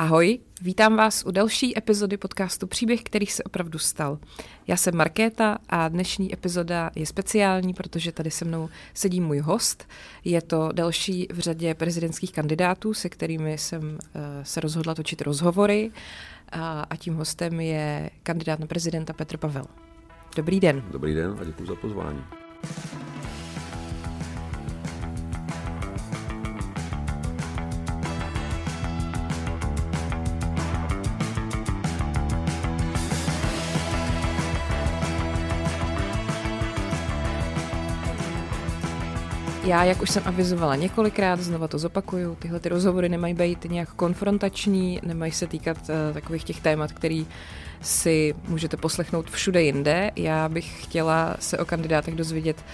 Ahoj, vítám vás u další epizody podcastu Příběh, který se opravdu stal. Já jsem Markéta a dnešní epizoda je speciální, protože tady se mnou sedí můj host. Je to další v řadě prezidentských kandidátů, se kterými jsem uh, se rozhodla točit rozhovory a, a tím hostem je kandidát na prezidenta Petr Pavel. Dobrý den. Dobrý den a děkuji za pozvání. Já, jak už jsem avizovala několikrát, znova to zopakuju, tyhle ty rozhovory nemají být nějak konfrontační, nemají se týkat uh, takových těch témat, který si můžete poslechnout všude jinde. Já bych chtěla se o kandidátech dozvědět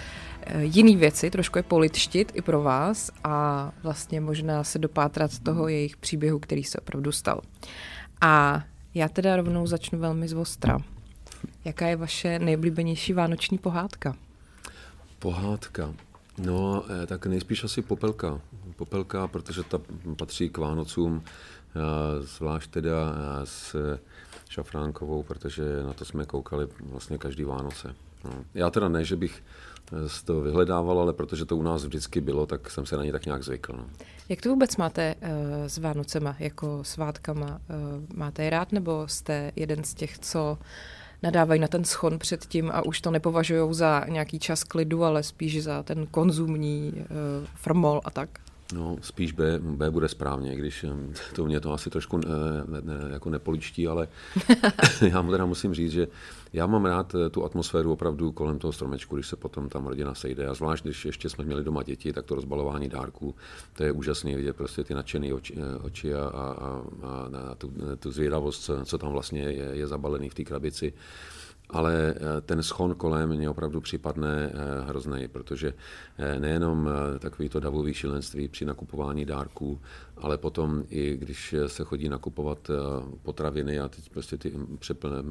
uh, jiný věci, trošku je političtit i pro vás a vlastně možná se dopátrat toho jejich příběhu, který se opravdu stal. A já teda rovnou začnu velmi zvostra. Jaká je vaše nejblíbenější vánoční pohádka? Pohádka. No, eh, tak nejspíš asi popelka. Popelka, protože ta patří k Vánocům, eh, zvlášť teda eh, s Šafránkovou, protože na to jsme koukali vlastně každý Vánoce. No. Já teda ne, že bych to vyhledával, ale protože to u nás vždycky bylo, tak jsem se na ně tak nějak zvykl. No. Jak to vůbec máte uh, s Vánocema, jako svátkama? Uh, máte je rád, nebo jste jeden z těch, co uh, nadávají na ten schon předtím a už to nepovažují za nějaký čas klidu, ale spíš za ten konzumní uh, frmol a tak. No, spíš B, B bude správně, když to mě to asi trošku ne, ne, jako nepoličtí, ale já mu teda musím říct, že já mám rád eh, tu atmosféru opravdu kolem toho stromečku, když se potom tam rodina sejde. A zvlášť, když ještě jsme měli doma děti, tak to rozbalování dárků, to je úžasné vidět prostě ty nadšené oči, eh, oči a, a, a, a tu, tu zvědavost, co, co tam vlastně je, je zabalený v té krabici ale eh, ten schon kolem mě opravdu připadne eh, hrozný, protože eh, nejenom takový to davový šílenství při nakupování dárků, ale potom i když se chodí nakupovat potraviny a teď prostě ty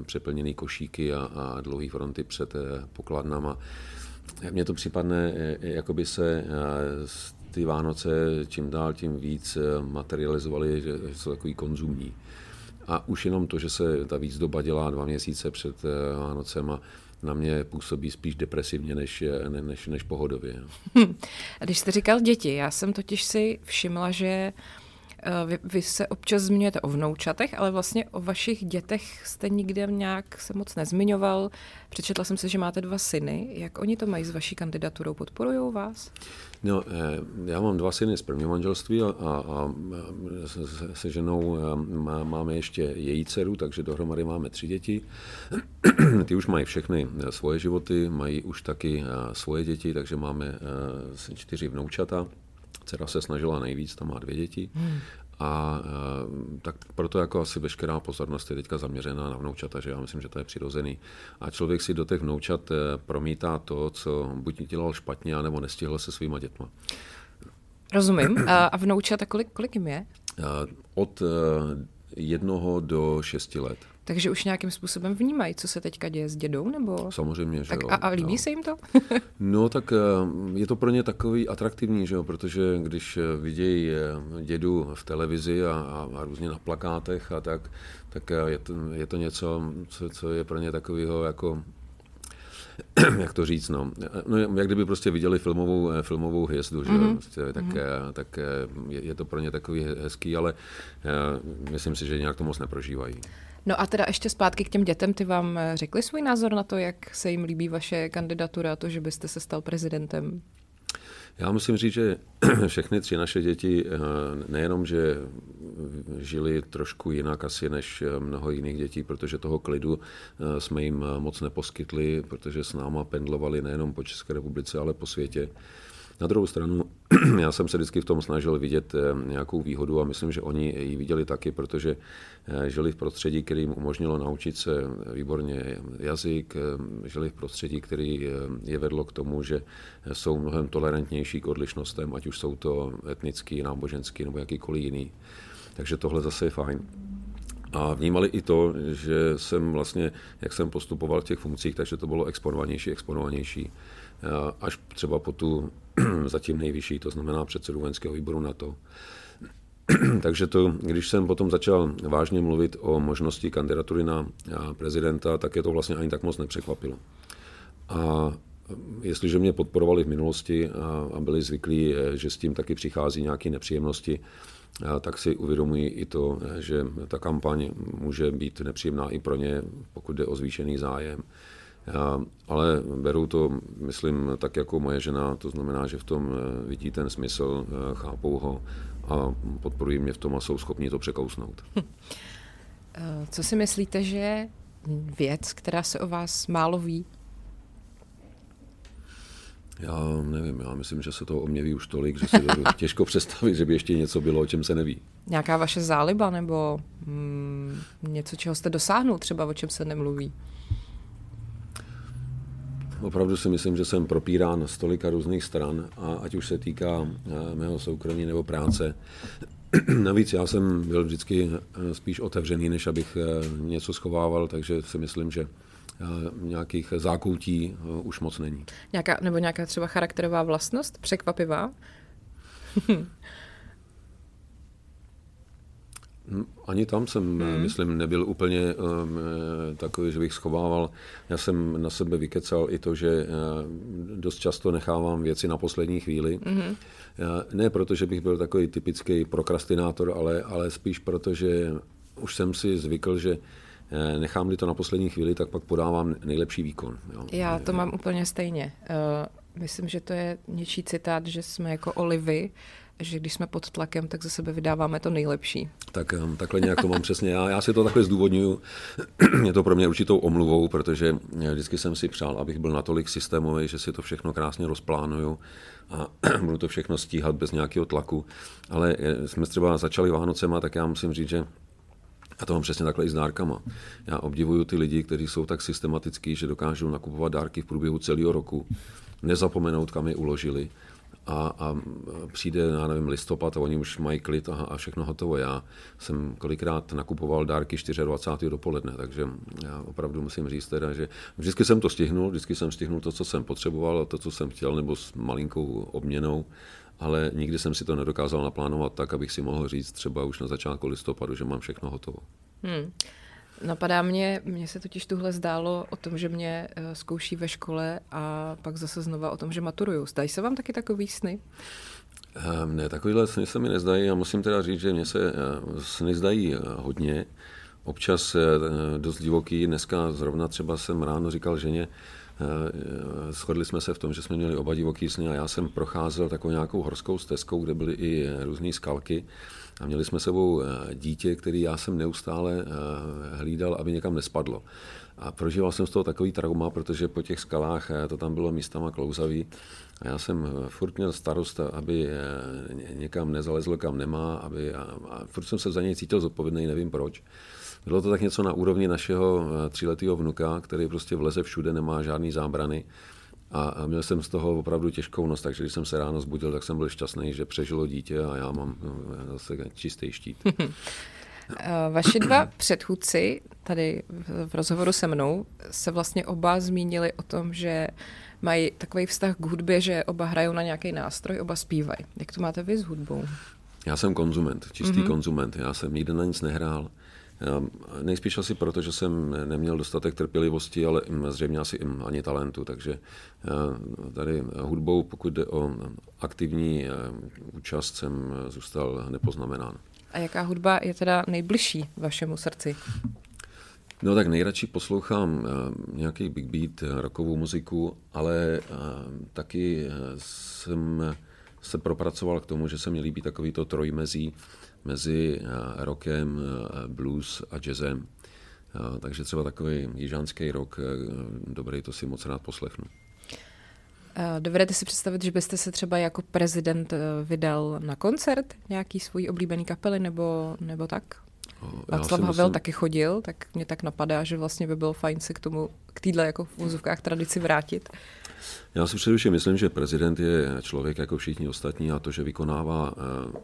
přeplněné košíky a, a dlouhé fronty před pokladnama, mně to připadne, jako by se ty Vánoce čím dál tím víc materializovaly, že jsou takový konzumní. A už jenom to, že se ta výzdoba dělá dva měsíce před eh, Vánocem a na mě působí spíš depresivně než, ne, než, než pohodově. Hm. Když jste říkal děti, já jsem totiž si všimla, že eh, vy, vy se občas zmiňujete o vnoučatech, ale vlastně o vašich dětech jste nikde nějak se moc nezmiňoval. Přečetla jsem se, že máte dva syny. Jak oni to mají s vaší kandidaturou? Podporují vás? No, eh, já mám dva syny z prvního manželství a, a, a se, se ženou eh, má, máme ještě její dceru, takže dohromady máme tři děti. Ty už mají všechny eh, svoje životy, mají už taky svoje děti, takže máme čtyři vnoučata. Dcera se snažila nejvíc, tam má dvě děti. Hmm. A e, tak proto jako asi veškerá pozornost je teďka zaměřená na vnoučata, že já myslím, že to je přirozený. A člověk si do těch vnoučat e, promítá to, co buď dělal špatně, nebo nestihl se svýma dětma. Rozumím. A vnoučata, kolik, kolik jim je? E, od jednoho do šesti let. Takže už nějakým způsobem vnímají, co se teďka děje s dědou, nebo? Samozřejmě, že tak jo. A, a líbí no. se jim to? no tak eh, je to pro ně takový atraktivní, že jo, protože když eh, vidějí eh, dědu v televizi a, a, a různě na plakátech a tak, tak je to, je to něco, co, co je pro ně takového jako jak to říct, no. no. jak kdyby prostě viděli filmovou, filmovou hvězdu, že mm-hmm. prostě, tak, mm-hmm. tak je, je to pro ně takový hezký, ale myslím si, že nějak to moc neprožívají. No a teda ještě zpátky k těm dětem, ty vám eh, řekli svůj názor na to, jak se jim líbí vaše kandidatura a to, že byste se stal prezidentem? Já musím říct, že všechny tři naše děti eh, nejenom, že žili trošku jinak asi než eh, mnoho jiných dětí, protože toho klidu jsme jim moc neposkytli, protože s náma pendlovali nejenom po České republice, ale po světě. Na druhou stranu, já jsem se vždycky v tom snažil vidět eh, nějakou výhodu a myslím, že oni ji viděli taky, protože eh, žili v prostředí, které jim umožnilo naučit se výborně jazyk, eh, žili v prostředí, který je vedlo k tomu, že jsou mnohem tolerantnější k odlišnostem, ať už jsou to etnický, náboženský nebo jakýkoliv jiný. Takže tohle zase je fajn. A vnímali i to, že jsem vlastně, jak jsem postupoval v těch funkcích, takže to bylo exponovanější, exponovanější. Až třeba po tu zatím nejvyšší, to znamená předsedu vojenského výboru NATO. takže to, když jsem potom začal vážně mluvit o možnosti kandidatury na prezidenta, tak je to vlastně ani tak moc nepřekvapilo. A jestliže mě podporovali v minulosti a byli zvyklí, že s tím taky přichází nějaké nepříjemnosti, tak si uvědomují i to, že ta kampaň může být nepříjemná i pro ně, pokud jde o zvýšený zájem. Ale beru to, myslím, tak jako moje žena, to znamená, že v tom eh, vidí ten smysl, eh, chápou ho a podporují mě v tom a jsou schopni to překousnout. Hm. Eh, co si myslíte, že je věc, která se o vás málo ví? Já nevím, já myslím, že se to o mě ví už tolik, že si to těžko představit, že by ještě něco bylo, o čem se neví. Nějaká vaše záliba nebo mm, něco, čeho jste dosáhnul, třeba o čem se nemluví? Opravdu si myslím, že jsem propírán z tolika různých stran, a ať už se týká eh, mého soukromí nebo práce. Navíc já jsem byl vždycky eh, spíš otevřený, než abych eh, něco schovával, takže si myslím, že nějakých zákoutí už moc není. Nějaká, nebo nějaká třeba charakterová vlastnost, překvapivá? Hm, ani tam jsem, hmm. myslím, nebyl úplně um, takový, že bych schovával. Já jsem na sebe vykecal i to, že uh, dost často nechávám věci na poslední chvíli. Hmm. Ne proto, že bych byl takový typický prokrastinátor, ale, ale spíš proto, že už jsem si zvykl, že Eh, nechám-li to na poslední chvíli, tak pak podávám nejlepší výkon. Jo. Já to mám úplně stejně. Uh, myslím, že to je něčí citát, že jsme jako olivy, že když jsme pod tlakem, tak ze sebe vydáváme to nejlepší. Tak takhle nějak to mám přesně. Já, já si to takhle zdůvodňuji. je to pro mě určitou omluvou, protože vždycky jsem si přál, abych byl natolik systémový, že si to všechno krásně rozplánuju a budu to všechno stíhat bez nějakého tlaku. Ale eh, jsme třeba začali Vánocema, tak já musím říct, že a to mám přesně takhle i s dárkama. Já obdivuju ty lidi, kteří jsou tak systematický, že dokážou nakupovat dárky v průběhu celého roku, nezapomenout, kam je uložili a, a přijde, já nevím, listopad a oni už mají klid a, a všechno hotovo. Já jsem kolikrát nakupoval dárky 24. dopoledne, takže já opravdu musím říct teda, že vždycky jsem to stihnul, vždycky jsem stihnul to, co jsem potřeboval a to, co jsem chtěl, nebo s malinkou obměnou ale nikdy jsem si to nedokázal naplánovat tak, abych si mohl říct třeba už na začátku listopadu, že mám všechno hotovo. Hmm. Napadá mě, mně se totiž tuhle zdálo o tom, že mě eh, zkouší ve škole a pak zase znova o tom, že maturuju. Zdají se vám taky takový sny? Um, ne, takovýhle sny se mi nezdají a musím teda říct, že mě se uh, sny zdají uh, hodně. Občas dost divoký. Dneska zrovna třeba jsem ráno říkal ženě, Eh, shodli jsme se v tom, že jsme měli oba divoký sny a já jsem procházel takovou nějakou horskou stezkou, kde byly i různé skalky a měli jsme sebou eh, dítě, který já jsem neustále eh, hlídal, aby někam nespadlo. A prožíval jsem z toho takový trauma, protože po těch skalách to tam bylo místama klouzavý. A já jsem furt měl starost, aby někam nezalezlo, kam nemá, aby, a, a furt jsem se za něj cítil zodpovědný, nevím proč. Bylo to tak něco na úrovni našeho eh, tříletého vnuka, který prostě vleze všude, nemá žádný zábrany. A měl jsem z toho opravdu těžkou noc, takže když jsem se ráno zbudil, tak jsem byl šťastný, že přežilo dítě a já mám eh, zase čistý štít. Eh, vaši dva předchůdci tady v rozhovoru se mnou se vlastně oba zmínili o tom, že mají takový vztah k hudbě, že oba hrajou na nějaký nástroj, oba zpívají. Jak to máte vy s hudbou? Já jsem konzument, čistý mm-hmm. konzument. Já jsem nikdy na nic nehrál. Nejspíš asi proto, že jsem neměl dostatek trpělivosti, ale zřejmě asi ani talentu, takže tady hudbou, pokud jde o aktivní účast, jsem zůstal nepoznamenán. A jaká hudba je teda nejbližší vašemu srdci? No tak nejradši poslouchám nějaký big beat, rockovou muziku, ale taky jsem se propracoval k tomu, že se mi líbí takovýto trojmezí mezi eh, rockem, eh, blues a jazzem. Eh, takže třeba takový jižánský rock, dobrý, to si moc rád poslechnu. Dovedete si představit, že byste se třeba jako prezident vydal na koncert nějaký svůj oblíbený kapely nebo, nebo tak? Václav Havel myslím... taky chodil, tak mě tak napadá, že vlastně by bylo fajn se k tomu, k týdle jako v úzovkách tradici vrátit. Já si především myslím, že prezident je člověk jako všichni ostatní a to, že vykonává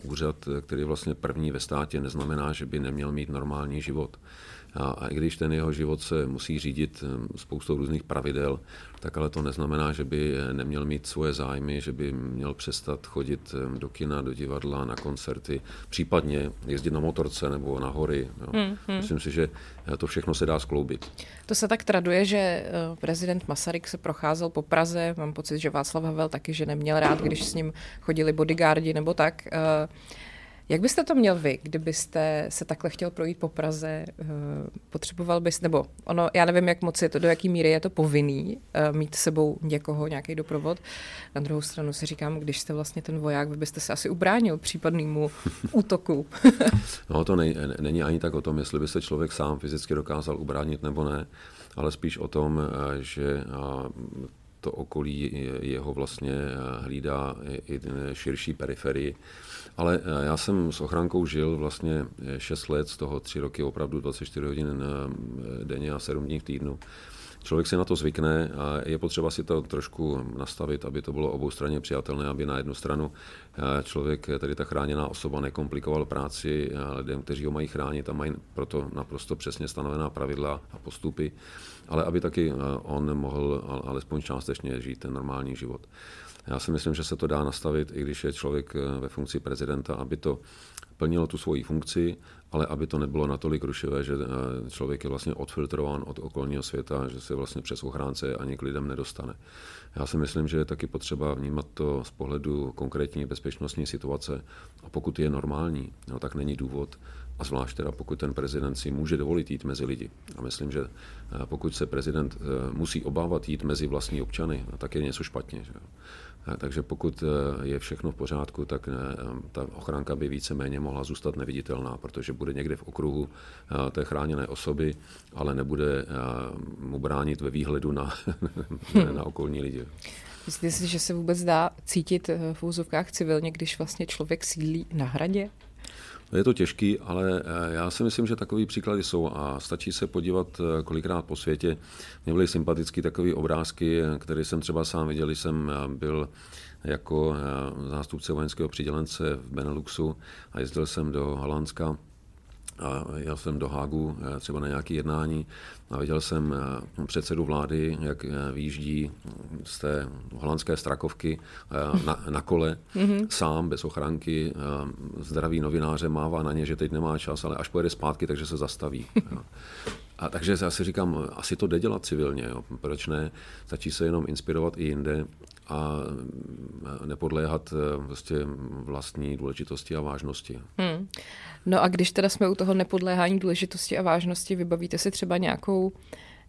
úřad, který je vlastně první ve státě, neznamená, že by neměl mít normální život. A, a i když ten jeho život se musí řídit spoustou různých pravidel, tak ale to neznamená, že by neměl mít svoje zájmy, že by měl přestat chodit do kina, do divadla, na koncerty, případně jezdit na motorce nebo na hory. Jo. Hmm, hmm. Myslím si, že to všechno se dá skloubit. To se tak traduje, že eh, prezident Masaryk se procházel po Praze, mám pocit, že Václav Havel taky, že neměl rád, když s ním chodili bodyguardi nebo tak. Uh, jak byste to měl vy, kdybyste se takhle chtěl projít po Praze? Eh, potřeboval bys, nebo ono, já nevím, jak moc je to, do jaký míry je to povinný eh, mít s sebou někoho, nějaký doprovod. Na druhou stranu si říkám, když jste vlastně ten voják, vy byste se asi ubránil případnému útoku. no to ne, není ani tak o tom, jestli by se člověk sám fyzicky dokázal ubránit nebo ne, ale spíš o tom, eh, že to okolí jeho vlastně hlídá i širší periferii ale eh, já jsem s ochránkou žil vlastně 6 let, z toho 3 roky opravdu 24 hodin eh, denně a 7 dní v týdnu. Člověk si na to zvykne a je potřeba si to trošku nastavit, aby to bylo oboustranně přijatelné, aby na jednu stranu eh, člověk, tedy ta chráněná osoba, nekomplikoval práci lidem, kteří ho mají chránit a mají proto naprosto přesně stanovená pravidla a postupy, ale aby taky on mohl alespoň částečně žít ten normální život. Já si myslím, že se to dá nastavit, i když je člověk eh, ve funkci prezidenta, aby to plnilo tu svoji funkci, ale aby to nebylo natolik rušivé, že eh, člověk je vlastně odfiltrován od okolního světa, že se vlastně přes ochránce ani k lidem nedostane. Já si myslím, že je taky potřeba vnímat to z pohledu konkrétní bezpečnostní situace a pokud je normální, no, tak není důvod, a zvlášť teda pokud ten prezident si může dovolit jít mezi lidi. A myslím, že eh, pokud se prezident musí obávat jít mezi vlastní občany, no, tak je něco špatně. Že? Takže pokud eh, je všechno v pořádku, tak eh, ta ochránka by víceméně mohla zůstat neviditelná, protože bude někde v okruhu eh, té chráněné osoby, ale nebude mu bránit ve výhledu na, na okolní lidi. Myslíte si, že se vůbec dá cítit v úzovkách civilně, když vlastně člověk sídlí na hradě? Je to těžký, ale eh, já si myslím, že takový příklady jsou a stačí se podívat eh, kolikrát po světě. Mě byly sympatické takové obrázky, eh, které jsem třeba sám viděl, když jsem byl jako zástupce vojenského přidělence v Beneluxu a jezdil jsem do Holandska a jel jsem do Hágu třeba na nějaké jednání a viděl jsem předsedu vlády, jak výjíždí z té holandské strakovky na, na kole, mm-hmm. sám, bez ochránky, zdraví novináře, mává na ně, že teď nemá čas, ale až pojede zpátky, takže se zastaví. A takže já si říkám, asi to jde dělat civilně, jo. proč ne? Stačí se jenom inspirovat i jinde a nepodléhat vlastně vlastní důležitosti a vážnosti. Hmm. No a když teda jsme u toho nepodléhání důležitosti a vážnosti, vybavíte si třeba nějakou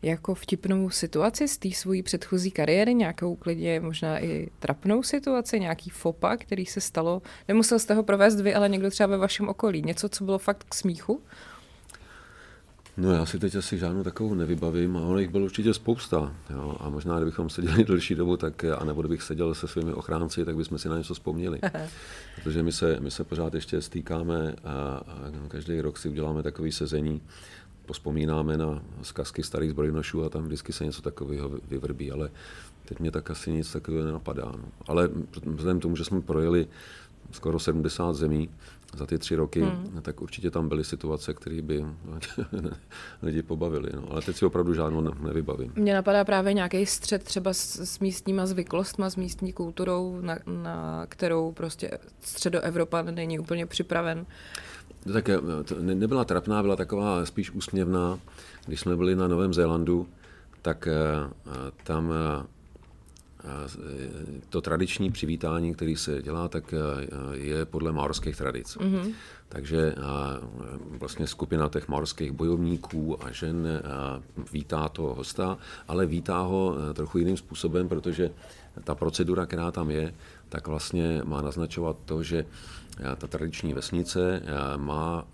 jako vtipnou situaci z té svojí předchozí kariéry, nějakou klidně možná i trapnou situaci, nějaký fopa, který se stalo. Nemusel jste ho provést vy, ale někdo třeba ve vašem okolí. Něco, co bylo fakt k smíchu? No já si teď asi žádnou takovou nevybavím, a ono jich bylo určitě spousta. Jo? A možná, kdybychom seděli delší dobu, tak, a nebo kdybych seděl se svými ochránci, tak bychom si na něco vzpomněli. Protože my se, my se pořád ještě stýkáme a, a každý rok si uděláme takový sezení, pospomínáme na zkazky starých zbrojnošů a tam vždycky se něco takového vyvrbí, ale teď mě tak asi nic takového nenapadá. No. Ale vzhledem k tomu, že jsme projeli skoro 70 zemí, za ty tři roky, hmm. tak určitě tam byly situace, které by lidi pobavili. No. Ale teď si opravdu žádnou nevybavím. Mně napadá právě nějaký střed třeba s, s místníma zvyklostma, s místní kulturou, na, na kterou prostě středoevropa není úplně připraven. Tak eh, to nebyla trapná, byla taková spíš úsměvná. Když jsme byli na Novém Zélandu, tak eh, tam eh, to tradiční přivítání, který se dělá, tak je podle maorských tradic. Mm-hmm. Takže vlastně skupina těch maorských bojovníků a žen vítá toho hosta, ale vítá ho trochu jiným způsobem, protože ta procedura, která tam je, tak vlastně má naznačovat to, že ta tradiční vesnice má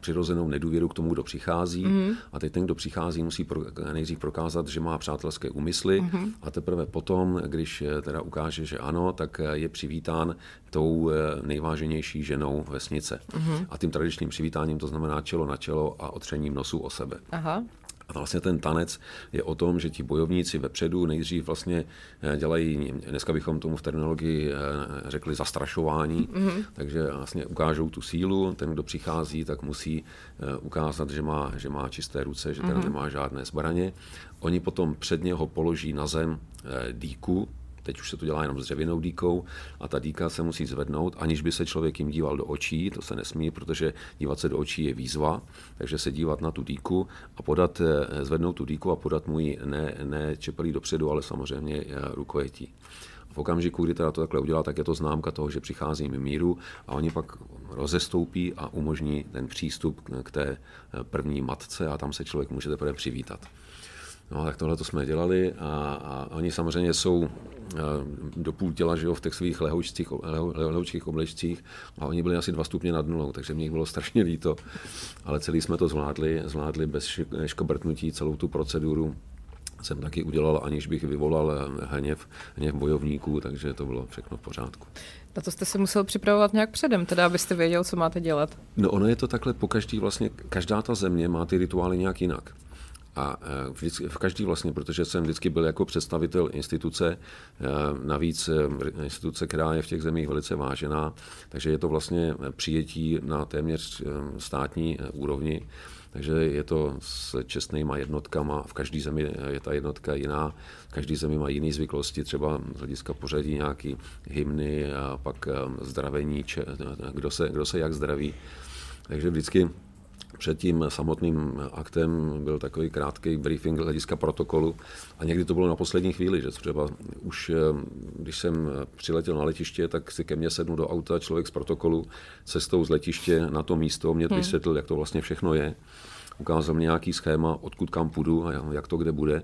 přirozenou nedůvěru k tomu, kdo přichází mm-hmm. a teď ten, kdo přichází, musí pro, nejdřív prokázat, že má přátelské úmysly mm-hmm. a teprve potom, když e, teda ukáže, že ano, tak e, je přivítán tou nejváženější ženou vesnice. Mm-hmm. A tím tradičním přivítáním to znamená čelo na čelo a otřením nosu o sebe. Aha. A vlastně ten tanec je o tom, že ti bojovníci vepředu nejdřív vlastně eh, dělají, dneska bychom tomu v terminologii eh, řekli zastrašování, mm-hmm. takže vlastně ukážou tu sílu, ten, kdo přichází, tak musí eh, ukázat, že má, že má čisté ruce, že teda mm-hmm. nemá žádné zbraně. Oni potom před něho položí na zem dýku, Teď už se to dělá jenom s dřevěnou dýkou a ta dýka se musí zvednout, aniž by se člověk jim díval do očí, to se nesmí, protože dívat se do očí je výzva, takže se dívat na tu dýku a podat, eh, zvednout tu dýku a podat mu ji ne, ne čepelí dopředu, ale samozřejmě eh, rukojetí. V okamžiku, kdy teda to takhle udělá, tak je to známka toho, že přichází míru a oni pak rozestoupí a umožní ten přístup k té eh, první matce a tam se člověk může teprve přivítat. No, tak tohle to jsme dělali a, a oni samozřejmě jsou eh, do půl těla že jo, v těch svých lehoučkých, lehoučkých oblečcích a oni byli asi dva stupně nad nulou, takže mě bylo strašně líto. Ale celý jsme to zvládli, zvládli bez škobrtnutí celou tu proceduru jsem taky udělal, aniž bych vyvolal eh, hněv, hněv bojovníků, takže to bylo všechno v pořádku. Na to jste se musel připravovat nějak předem, teda abyste věděl, co máte dělat. No ono je to takhle po každý vlastně, každá ta země má ty rituály nějak jinak. A e, vždycky, v každý vlastně, protože jsem vždycky byl jako představitel instituce, e, navíc e, instituce, která je v těch zemích velice vážená, takže je to vlastně přijetí na téměř státní úrovni. Takže je to s čestnýma jednotkama, v každé zemi je ta jednotka jiná, každý zemi má jiné zvyklosti, třeba z hlediska pořadí nějaký hymny a pak zdravení, kdo se, kdo se jak zdraví. Takže vždycky před tím samotným aktem byl takový krátký briefing hlediska protokolu a někdy to bylo na poslední chvíli, že třeba už eh, když jsem přiletěl na letiště, tak si ke mně sednu do auta člověk z protokolu cestou z letiště na to místo, mě hmm. vysvětlil, jak to vlastně všechno je ukázal mi nějaký schéma, odkud kam půjdu a jak to kde bude.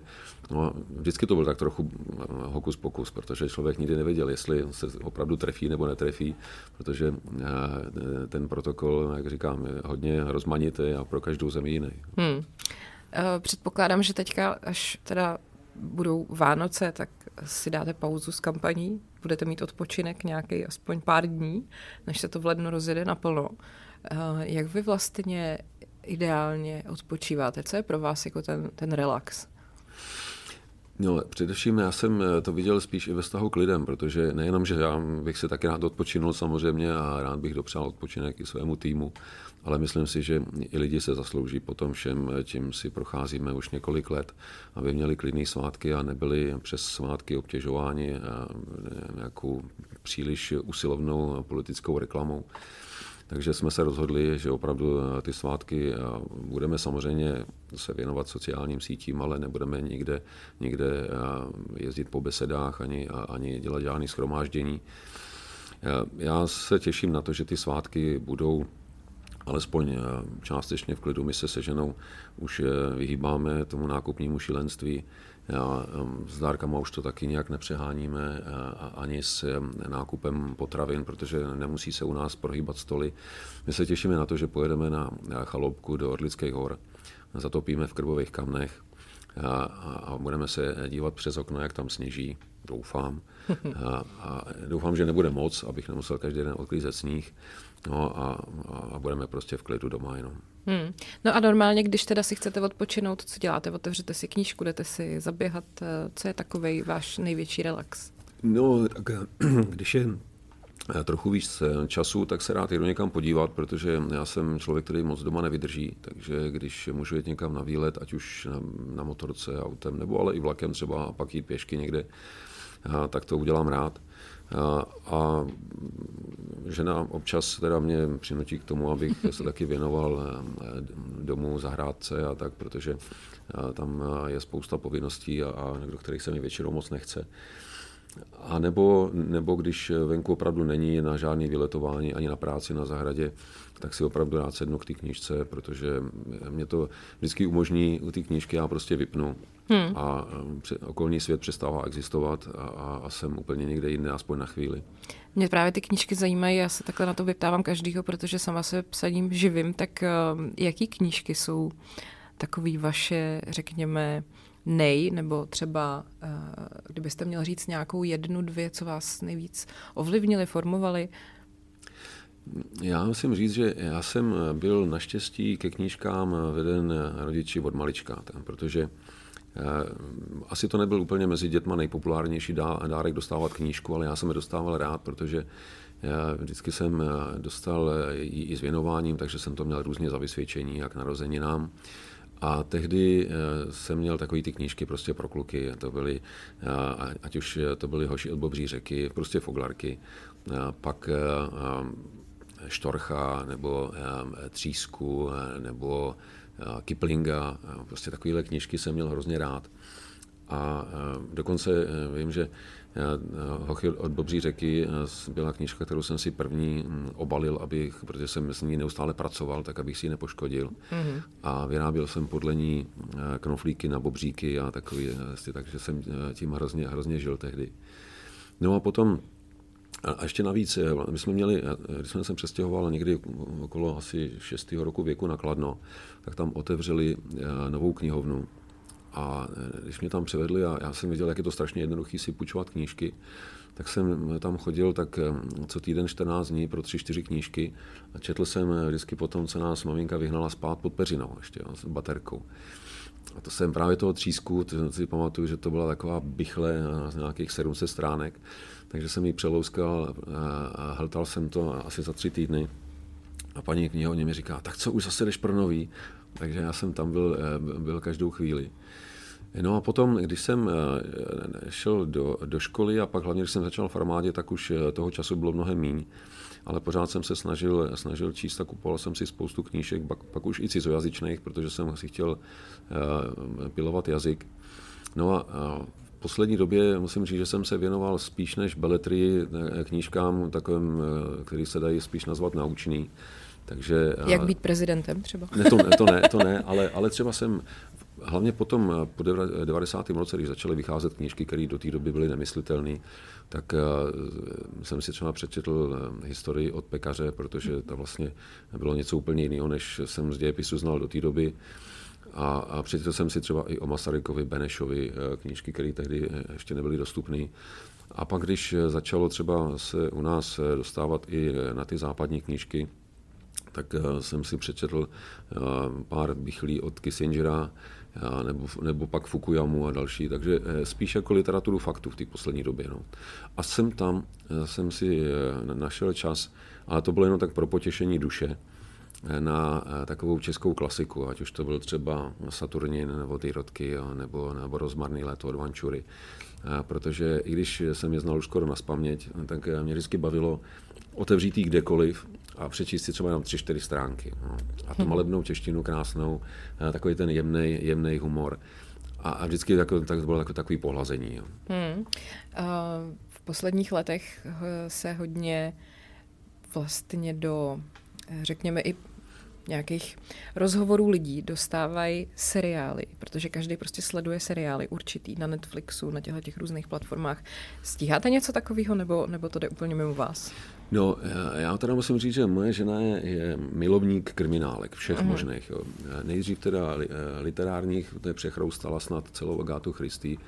No vždycky to byl tak trochu eh, hokus pokus, protože člověk nikdy nevěděl, jestli se opravdu trefí nebo netrefí, protože eh, ten protokol, jak říkám, je hodně rozmanitý a pro každou zemi jiný. Hmm. Eh, předpokládám, že teďka, až teda budou Vánoce, tak si dáte pauzu s kampaní, budete mít odpočinek nějaký aspoň pár dní, než se to v lednu rozjede naplno. Jak vy vlastně ideálně odpočíváte? Co je pro vás jako ten, ten relax? No, především já jsem eh, to viděl spíš i ve vztahu k lidem, protože nejenom, že já bych se taky rád odpočinul samozřejmě a rád bych dopřál odpočinek i svému týmu, ale myslím si, že i lidi se zaslouží po tom všem, eh, čím si procházíme už několik let, aby měli klidné svátky a nebyli přes svátky obtěžováni eh, nějakou příliš usilovnou politickou reklamou. Takže jsme se rozhodli, že opravdu eh, ty svátky eh, budeme samozřejmě se věnovat sociálním sítím, ale nebudeme nikde, nikde eh, jezdit po besedách ani, ani dělat žádné schromáždění. Já se těším na to, že ty svátky budou alespoň částečně v klidu. My se se ženou už vyhýbáme tomu nákupnímu šílenství. Já, s dárkama už to taky nějak nepřeháníme ani s nákupem potravin, protože nemusí se u nás prohýbat stoly. My se těšíme na to, že pojedeme na chaloupku do Orlických hor, zatopíme v krbových kamnech a, a budeme se dívat přes okno, jak tam sněží, doufám. A, a doufám, že nebude moc, abych nemusel každý den odklízet sníh. No a, a budeme prostě v klidu doma jenom. Hmm. No a normálně, když teda si chcete odpočinout, co děláte? Otevřete si knížku, jdete si zaběhat. Eh, co je takový váš největší relax? No, tak eh, když je eh, trochu víc času, tak se rád jdu někam podívat, protože já jsem člověk, který moc doma nevydrží, takže když můžu jít někam na výlet, ať už na, na motorce, autem, nebo ale i vlakem třeba a pak jít pěšky někde, tak to udělám rád. A, a žena občas teda mě přinutí k tomu, abych se taky věnoval eh, domů, zahrádce a tak, protože eh, tam eh, je spousta povinností, a, a do kterých se mi většinou moc nechce. A nebo, nebo když venku opravdu není na žádný vyletování ani na práci na zahradě, tak si opravdu rád sednu k té knížce, protože mě to vždycky umožní u té knížky, já prostě vypnu hmm. a okolní svět přestává existovat a, a, a jsem úplně někde jinde, aspoň na chvíli. Mě právě ty knížky zajímají, já se takhle na to vyptávám každýho, protože sama se psaním živím, tak uh, jaký knížky jsou takový vaše, řekněme, nej, nebo třeba, uh, kdybyste měl říct nějakou jednu, dvě, co vás nejvíc ovlivnili, formovali? Já musím říct, že já jsem byl naštěstí ke knížkám veden rodiči od malička, protože eh, asi to nebyl úplně mezi dětma nejpopulárnější dárek dostávat knížku, ale já jsem je dostával rád, protože já vždycky jsem dostal ji i s věnováním, takže jsem to měl různě za vysvědčení, jak narozeninám. A tehdy eh, jsem měl takové ty knížky prostě pro kluky, to byly, eh, ať už to byly hoši od Bobří řeky, prostě foglarky, pak Štorcha nebo Třísku nebo Kiplinga. Prostě takovéhle knížky jsem měl hrozně rád. A dokonce e, vím, že Hochy od Bobří řeky byla knížka, kterou jsem si první obalil, abych, protože jsem s ní neustále pracoval, tak abych si ji nepoškodil. Mm-hmm. A vyráběl jsem podle ní knoflíky na bobříky a takový, takže jsem tím hrozně, hrozně žil tehdy. No a potom a ještě navíc, eh, my jsme měli, eh, když jsme se přestěhoval někdy okolo asi 6. roku věku na Kladno, tak tam otevřeli eh, novou knihovnu. A když mě tam přivedli a já jsem viděl, jak je to strašně jednoduché si půjčovat knížky, tak jsem tam chodil tak co týden 14 dní pro 3-4 knížky a četl jsem vždycky potom, co nás maminka vyhnala spát pod peřinou ještě, s baterkou. A to jsem právě toho třísku, to si pamatuju, že to byla taková bychle z nějakých 700 stránek takže jsem ji přelouskal a hltal jsem to asi za tři týdny. A paní knihovně mi říká, tak co, už zase jdeš pro nový? Takže já jsem tam byl, eh, byl každou chvíli. No a potom, když jsem eh, šel do, do školy a pak hlavně, když jsem začal v armádě, tak už eh, toho času bylo mnohem míň. Ale pořád jsem se snažil, snažil číst a kupoval jsem si spoustu knížek, pak, pak už i cizojazyčných, protože jsem si chtěl pilovat jazyk. No a poslední době musím říct, že jsem se věnoval spíš než beletrii eh, knížkám, takovým, eh, který se dají spíš nazvat naučný. Takže, eh, Jak být prezidentem třeba? Ne, to, ne, to ne, to ne ale, ale třeba jsem Hlavně potom po 90. roce, když začaly vycházet knížky, které do té doby byly nemyslitelné, tak jsem si třeba přečetl historii od pekaře, protože to vlastně bylo něco úplně jiného, než jsem z dějepisu znal do té doby. A, a přečetl jsem si třeba i o Masarykovi, Benešovi eh, knížky, které tehdy eh, ještě nebyly dostupné. A pak, když eh, začalo třeba se u nás dostávat i na ty západní knížky, tak jsem si přečetl pár bychlí od Kissingera, nebo, nebo pak Fukuyamu a další, takže spíš jako literaturu faktů v té poslední době. No. A jsem tam, jsem si našel čas, ale to bylo jenom tak pro potěšení duše, na eh, takovou českou klasiku, ať už to byl třeba Saturnin nebo ty rodky, nebo, nebo Rozmarný léto od Vančury. Eh, protože i když jsem je znal už skoro na spaměť, tak mě vždycky bavilo otevřít ji kdekoliv a přečíst si třeba jenom tři, čtyři stránky. No. A tu mhm. malebnou češtinu krásnou, eh, takový ten jemný, jemný humor. A, a vždycky tak, tak to bylo takový, takový pohlazení. Jo. Hmm. V posledních letech se hodně vlastně do řekněme i nějakých rozhovorů lidí dostávají seriály, protože každý prostě sleduje seriály určitý na Netflixu, na těchto těch různých platformách. Stíháte něco takového, nebo, nebo to jde úplně mimo vás? No, já teda musím říct, že moje žena je, je milovník kriminálek, všech uh-huh. možných. Jo. Nejdřív teda literárních, to je přechroustala snad celou Agátu Christy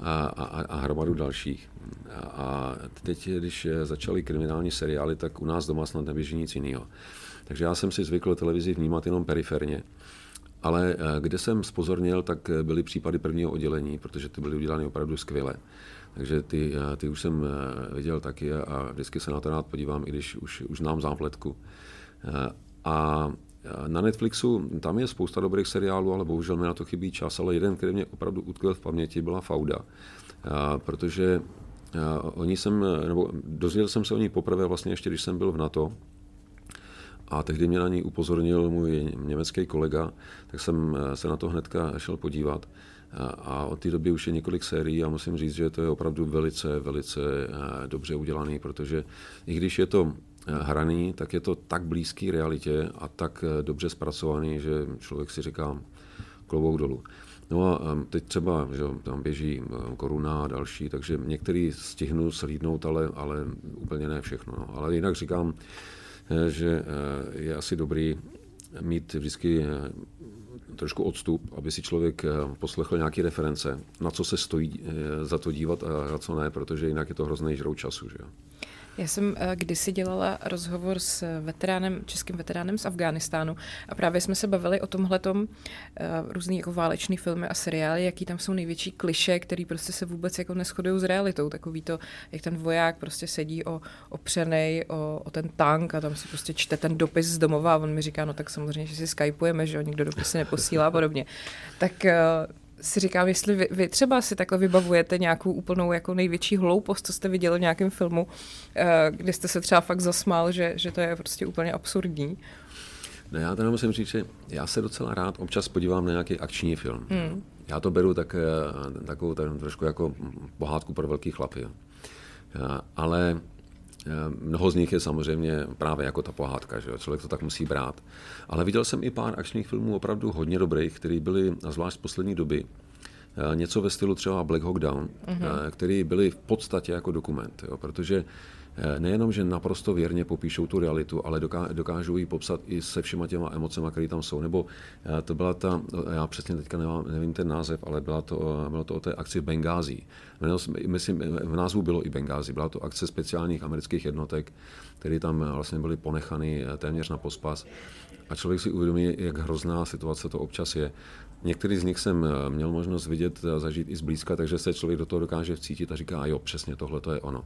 a, a, a hromadu dalších. A, a teď, když začaly kriminální seriály, tak u nás doma snad neběží nic jiného. Takže já jsem si zvykl televizi vnímat jenom periferně. Ale eh, kde jsem spozornil, tak eh, byly případy prvního oddělení, protože ty byly udělány opravdu skvěle. Takže ty, eh, ty už jsem viděl taky a vždycky se na to rád podívám, i když už, už znám zápletku. A na Netflixu tam je spousta dobrých seriálů, ale bohužel mi na to chybí čas, ale jeden, který mě opravdu utkvěl v paměti, byla Fauda. Protože oni jsem, nebo dozvěděl jsem se o ní poprvé vlastně ještě, když jsem byl v NATO, a tehdy mě na ní upozornil můj německý kolega, tak jsem eh, se na to hnedka šel podívat. A od té doby už je několik sérií a musím říct, že to je opravdu velice, velice eh, dobře udělaný, protože i když je to eh, hraný, tak je to tak blízký realitě a tak dobře zpracovaný, že člověk si říká klobouk dolů. No a teď třeba, že tam běží koruna a další, takže některý stihnu slídnout, ale, ale úplně ne všechno. No. Ale jinak říkám, Eh, že eh, je asi dobrý mít vždycky eh, trošku odstup, aby si člověk poslechl nějaké reference, na co se stojí za to dívat a na co ne, protože jinak je to hrozný žrou času. Že? Já jsem eh, kdysi dělala rozhovor s veteránem, českým veteránem z Afghánistánu a právě jsme se bavili o tomhletom eh, různý jako válečný filmy a seriály, jaký tam jsou největší kliše, který prostě se vůbec jako neschodují s realitou. Takový to, jak ten voják prostě sedí o, opřenej o, o, ten tank a tam si prostě čte ten dopis z domova a on mi říká, no tak samozřejmě, že si skypujeme, že jo, nikdo dopisy neposílá a podobně. Tak eh, si říkám, jestli vy, vy třeba si takhle vybavujete nějakou úplnou jako největší hloupost, co jste viděli v nějakém filmu, eh, kdy jste se třeba fakt zasmál, že, že to je prostě úplně absurdní. No já teda musím říct, že já se docela rád občas podívám na nějaký akční film. Hmm. Já to beru tak, eh, takovou tak, trošku jako pohádku pro velký chlapy. Ale eh, Mnoho z nich je samozřejmě právě jako ta pohádka, že jo? člověk to tak musí brát. Ale viděl jsem i pár akčních filmů opravdu hodně dobrých, které byly, a zvlášť z poslední doby, eh, něco ve stylu třeba Black Hawk Down, mm-hmm. které byly v podstatě jako dokument, jo? protože Eh, nejenom, že naprosto věrně popíšou tu realitu, ale dokážou ji popsat i se všema těma emocemi, které tam jsou. Nebo eh, to byla ta, eh, já přesně teďka nevím, nevím ten název, ale byla to, bylo to o té akci v Bengází. Myslím, v názvu bylo i Bengází. Byla to akce speciálních amerických jednotek, které tam vlastně byly ponechany téměř na pospas. A člověk si uvědomí, jak hrozná situace to občas je. Některý z nich jsem měl možnost vidět, zažít i zblízka, takže se člověk do toho dokáže vcítit a říká, a jo, přesně tohle to je ono.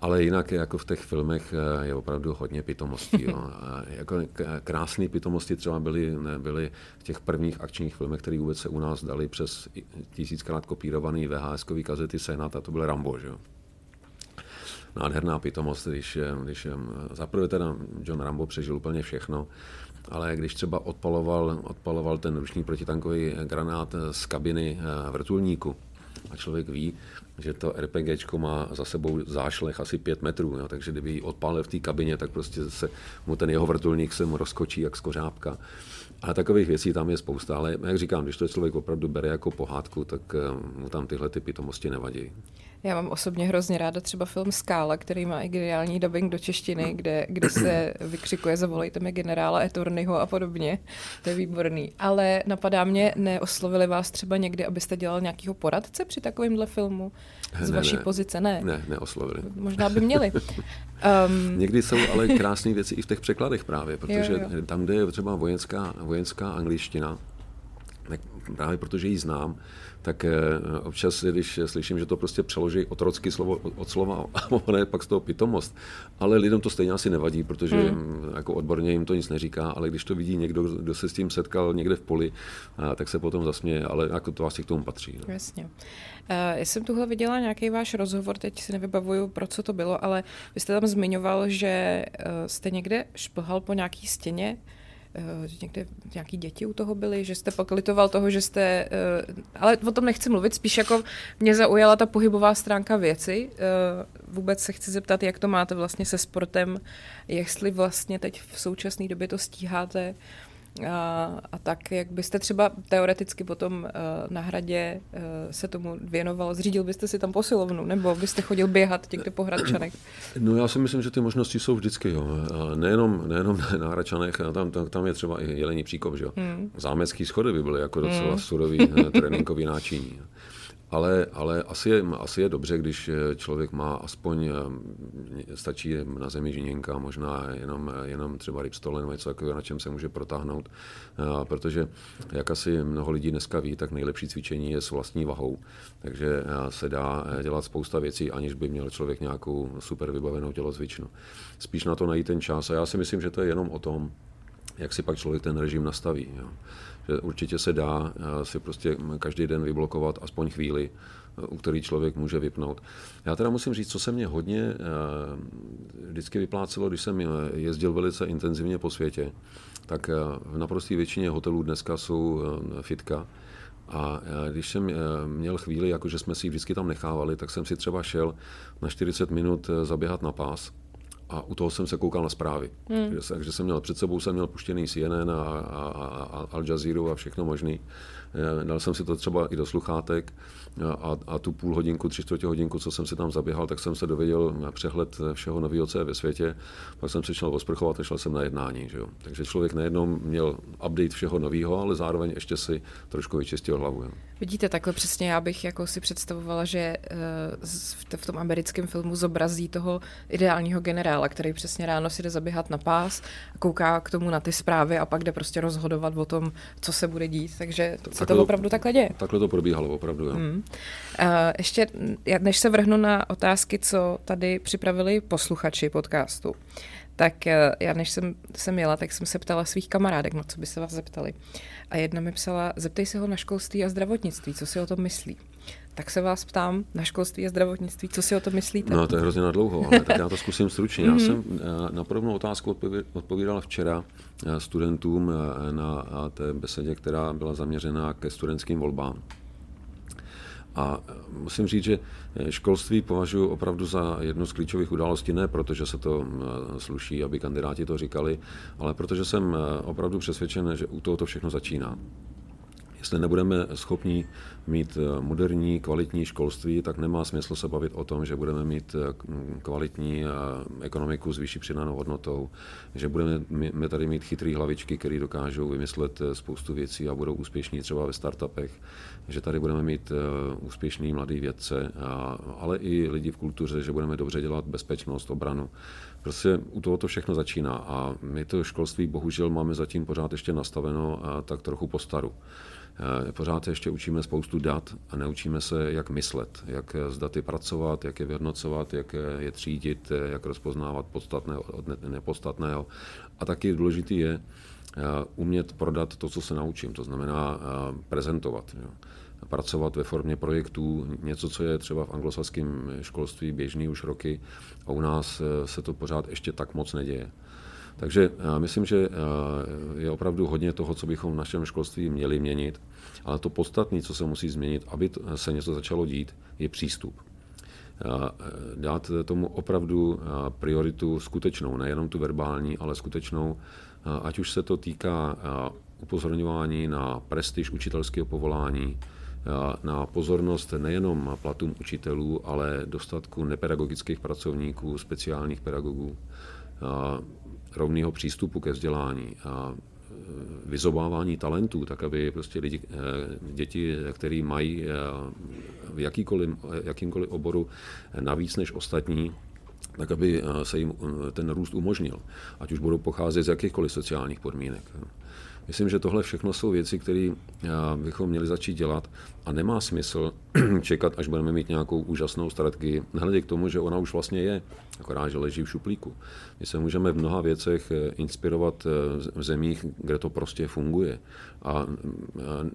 Ale jinak jako v těch filmech eh, je opravdu hodně pitomostí. Jo. jako krásné pitomosti třeba byly, byly v těch prvních akčních filmech, které vůbec se u nás dali přes tisíckrát kopírovaný VHS-kový kazety Senat a to byl Rambo. Že? Nádherná pitomost, když, eh, když eh, zaprvé teda John Rambo přežil úplně všechno, ale když třeba odpaloval, odpaloval ten ruční protitankový granát z kabiny vrtulníku, a člověk ví, že to RPG má za sebou zášlech asi 5 metrů, jo, takže kdyby ji odpálil v té kabině, tak prostě se mu ten jeho vrtulník se mu rozkočí jak skořápka. A takových věcí tam je spousta, ale jak říkám, když to člověk opravdu bere jako pohádku, tak eh, mu tam tyhle ty pitomosti nevadí. Já mám osobně hrozně ráda třeba film Skála, který má i geniální dubbing do češtiny, kde, kde se vykřikuje zavolejte mi generála Etornyho a podobně. To je výborný. Ale napadá mě, neoslovili vás třeba někdy, abyste dělal nějakého poradce při takovémhle filmu? Z ne, vaší ne, pozice? Ne. Ne, neoslovili. Možná by měli. Um... Někdy jsou ale krásné věci i v těch překladech právě, protože jo, jo. tam, kde je třeba vojenská, vojenská angličtina, právě protože ji znám, tak eh, občas, když slyším, že to prostě přeloží otrocky slovo od slova, a ono je pak z toho pitomost. Ale lidem to stejně asi nevadí, protože hmm. jako odborně jim to nic neříká, ale když to vidí někdo, kdo se s tím setkal někde v poli, tak se potom zasměje, ale jako to asi k tomu patří. No. Jasně. Uh, já jsem tuhle viděla nějaký váš rozhovor, teď si nevybavuju, pro co to bylo, ale vy jste tam zmiňoval, že uh, jste někde šplhal po nějaký stěně, Eh, že někde nějaký děti u toho byly, že jste pak litoval toho, že jste, eh, ale o tom nechci mluvit, spíš jako mě zaujala ta pohybová stránka věci. Eh, vůbec se chci zeptat, jak to máte vlastně se sportem, jestli vlastně teď v současné době to stíháte, a, a tak, jak byste třeba teoreticky potom uh, na hradě uh, se tomu věnoval, zřídil byste si tam posilovnu, nebo byste chodil běhat někde po Hradčanech? No já si myslím, že ty možnosti jsou vždycky, jo. Nejenom, nejenom na Hradčanech, tam, tam, tam je třeba i jelení příkop, že jo. Hmm. Zámecký schody by byly jako docela hmm. surový eh, tréninkový náčiní. Ale, ale asi, je, asi je dobře, když člověk má aspoň, eh, stačí na zemi žiněnka, možná jenom, jenom třeba rybstole nebo něco takového, na čem se může protáhnout. Eh, protože, jak asi mnoho lidí dneska ví, tak nejlepší cvičení je s vlastní vahou. Takže eh, se dá dělat spousta věcí, aniž by měl člověk nějakou super vybavenou tělocvičnu. Spíš na to najít ten čas. A já si myslím, že to je jenom o tom, jak si pak člověk ten režim nastaví. Jo že určitě se dá eh, si prostě každý den vyblokovat aspoň chvíli, eh, u který člověk může vypnout. Já teda musím říct, co se mě hodně eh, vždycky vyplácelo, když jsem jezdil velice intenzivně po světě, tak v naprosté většině hotelů dneska jsou fitka, a když jsem měl chvíli, jakože jsme si vždycky tam nechávali, tak jsem si třeba šel na 40 minut zaběhat na pás a u toho jsem se koukal na zprávy. Hmm. Takže jsem měl před sebou jsem měl puštěný CNN a, a, a, a Al Jazeera a všechno možný. Eh, dal jsem si to třeba i do sluchátek a, a tu půl hodinku, tři čtvrtě hodinku, co jsem si tam zaběhal, tak jsem se dověděl na přehled všeho nového, co je ve světě. Pak jsem se šel osprchovat a šel jsem na jednání. Že jo? Takže člověk nejednou měl update všeho nového, ale zároveň ještě si trošku vyčistil hlavu. Jo? Vidíte, takhle přesně já bych jako si představovala, že eh, v tom americkém filmu zobrazí toho ideálního generála, který přesně ráno si jde zaběhat na pás, kouká k tomu na ty zprávy a pak jde prostě rozhodovat o tom, co se bude dít. Takže se to opravdu takhle děje. Takhle to probíhalo opravdu, jo. Hmm. Uh, ještě, než se vrhnu na otázky, co tady připravili posluchači podcastu, tak eh, já než jsem, jsem jela, tak jsem se ptala svých kamarádek, na co by se vás zeptali. A jedna mi psala, zeptej se ho na školství a zdravotnictví, co si o tom myslí. Tak se vás ptám na školství a zdravotnictví, co si o tom myslíte? No, to je hrozně na dlouho, ale tak já to zkusím stručně. Já mhm. jsem eh, na podobnou otázku odpovídal včera eh, studentům na té besedě, která byla zaměřená ke studentským volbám. A musím říct, že školství považuji opravdu za jednu z klíčových událostí, ne protože se to sluší, aby kandidáti to říkali, ale protože jsem opravdu přesvědčen, že u toho to všechno začíná. Jestli nebudeme schopni mít eh, moderní, kvalitní školství, tak nemá smysl se bavit o tom, že budeme mít eh, kvalitní eh, ekonomiku s vyšší přidanou hodnotou, že budeme tady mít chytrý hlavičky, které dokážou vymyslet spoustu věcí a budou úspěšní třeba ve startupech, že tady budeme mít úspěšný mladý vědce, ale i lidi v kultuře, že budeme dobře dělat bezpečnost, obranu. Prostě u toho to všechno začíná a my to školství bohužel máme zatím pořád ještě nastaveno tak trochu po staru. Eh, pořád se ještě učíme spoustu dat a neučíme se, jak myslet, jak s daty pracovat, jak je vyhodnocovat, jak je třídit, eh, jak rozpoznávat podstatné od nepodstatného. A taky důležitý je eh, umět prodat to, co se naučím, to znamená prezentovat. pracovat ve formě projektů, něco, co je třeba v anglosaském školství běžný už roky a u nás se to pořád ještě tak moc neděje. Takže myslím, že je opravdu hodně toho, co bychom v našem školství měli měnit. Ale to podstatné, co se musí změnit, aby se něco začalo dít, je přístup. Dát tomu opravdu prioritu skutečnou, nejenom tu verbální, ale skutečnou, ať už se to týká upozorňování na prestiž učitelského povolání, na pozornost nejenom platům učitelů, ale dostatku nepedagogických pracovníků, speciálních pedagogů, rovného přístupu ke vzdělání vyzobávání talentů, tak aby prostě lidi, eh, děti, kteří mají eh, v jakýmkoliv oboru navíc než ostatní, tak aby eh, se jim ten růst umožnil, ať už budou pocházet z jakýchkoliv sociálních podmínek. Myslím, že tohle všechno jsou věci, které bychom měli začít dělat a nemá smysl čekat, až budeme mít nějakou úžasnou strategii. Nehledě k tomu, že ona už vlastně je, akorát, že leží v šuplíku. My se můžeme v mnoha věcech eh, inspirovat eh, v zemích, kde to prostě funguje. A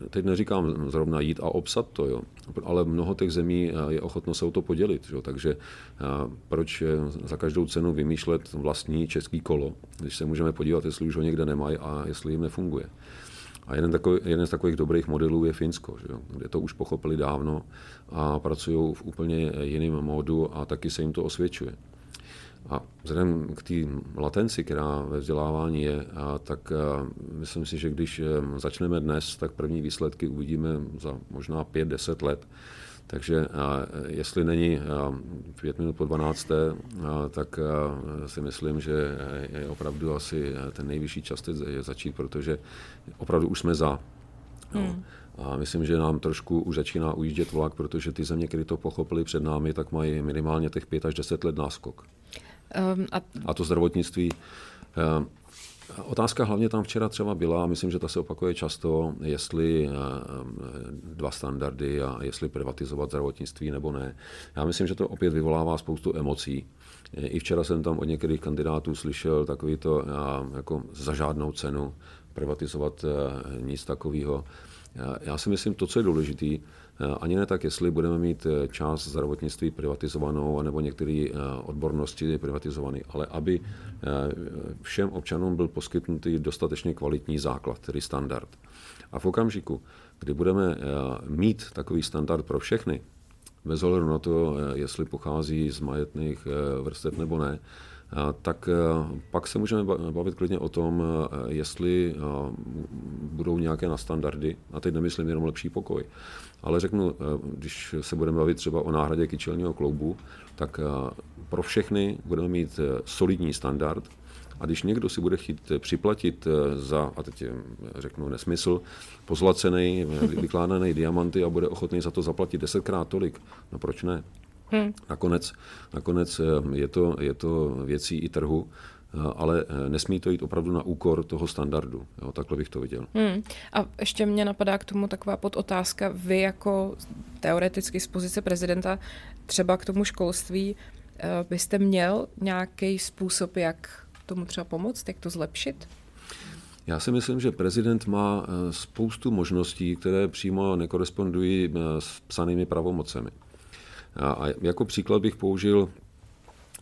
teď neříkám zrovna jít a obsat to, jo, ale mnoho těch zemí eh, je ochotno se o to podělit. Jo, takže proč za každou cenu vymýšlet vlastní český kolo, když se můžeme podívat, jestli už ho někde nemají a jestli jim nefunguje. A jeden, takový, jeden z takových dobrých modelů je Finsko, že jo, kde to už pochopili dávno a pracují v úplně jiném módu a taky se jim to osvědčuje. A vzhledem k té latenci, která ve vzdělávání je, a tak a myslím si, že když začneme dnes, tak první výsledky uvidíme za možná 5-10 let. Takže jestli není pět minut po 12, tak si myslím, že je opravdu asi ten nejvyšší čas teď začít, protože opravdu už jsme za. Hmm. A myslím, že nám trošku už začíná ujíždět vlak, protože ty země, které to pochopili před námi, tak mají minimálně těch 5 až 10 let náskok. Um, a... a to zdravotnictví. Um, Otázka hlavně tam včera třeba byla, myslím, že ta se opakuje často, jestli dva standardy a jestli privatizovat zdravotnictví nebo ne. Já myslím, že to opět vyvolává spoustu emocí. I včera jsem tam od některých kandidátů slyšel takový to jako za žádnou cenu privatizovat nic takového. Já si myslím, to, co je důležité, Eh, ani ne tak, jestli budeme mít eh, část zdravotnictví privatizovanou, nebo některé eh, odbornosti privatizované, ale aby všem občanům byl poskytnutý dostatečně kvalitní základ, tedy standard. A v okamžiku, kdy budeme mít takový standard pro všechny, bez ohledu na to, jestli pochází z majetných vrstev nebo ne, tak pak se můžeme bavit klidně o tom, jestli budou nějaké na standardy, a teď nemyslím jenom lepší pokoj, ale řeknu, když se budeme bavit třeba o náhradě kyčelního kloubu, tak pro všechny budeme mít solidní standard, a když někdo si bude chtít připlatit za, a teď řeknu nesmysl, pozlacený, vykládaný diamanty a bude ochotný za to zaplatit desetkrát tolik, no proč ne? Hmm. Nakonec, nakonec eh, je, to, je to věcí i trhu, eh, ale eh, nesmí to jít opravdu na úkor toho standardu. Jo, takhle bych to viděl. Hmm. A ještě mě napadá k tomu taková podotázka. Vy jako teoreticky z pozice prezidenta třeba k tomu školství byste měl nějaký způsob, jak tomu třeba pomoct, jak to zlepšit? Já si myslím, že prezident má spoustu možností, které přímo nekorespondují s psanými pravomocemi. A jako příklad bych použil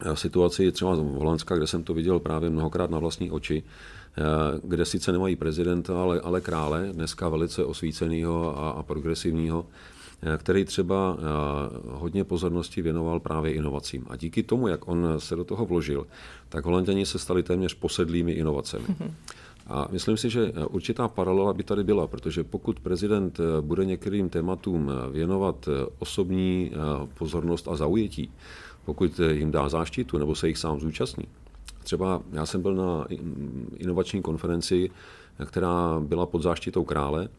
eh, situaci třeba z Holandska, kde jsem to viděl právě mnohokrát na vlastní oči, eh, kde sice nemají prezidenta, ale, ale krále, dneska velice osvíceného a, a progresivního, který třeba hodně pozornosti věnoval právě inovacím. A díky tomu, jak on se do toho vložil, tak Holanděni se stali téměř posedlými inovacemi. Mm-hmm. A myslím si, že určitá paralela by tady byla, protože pokud prezident eh, bude některým tématům eh, věnovat eh, osobní pozornost a zaujetí, pokud jim dá záštitu nebo se jich sám zúčastní. Třeba já jsem byl na inovační konferenci, která byla pod záštitou krále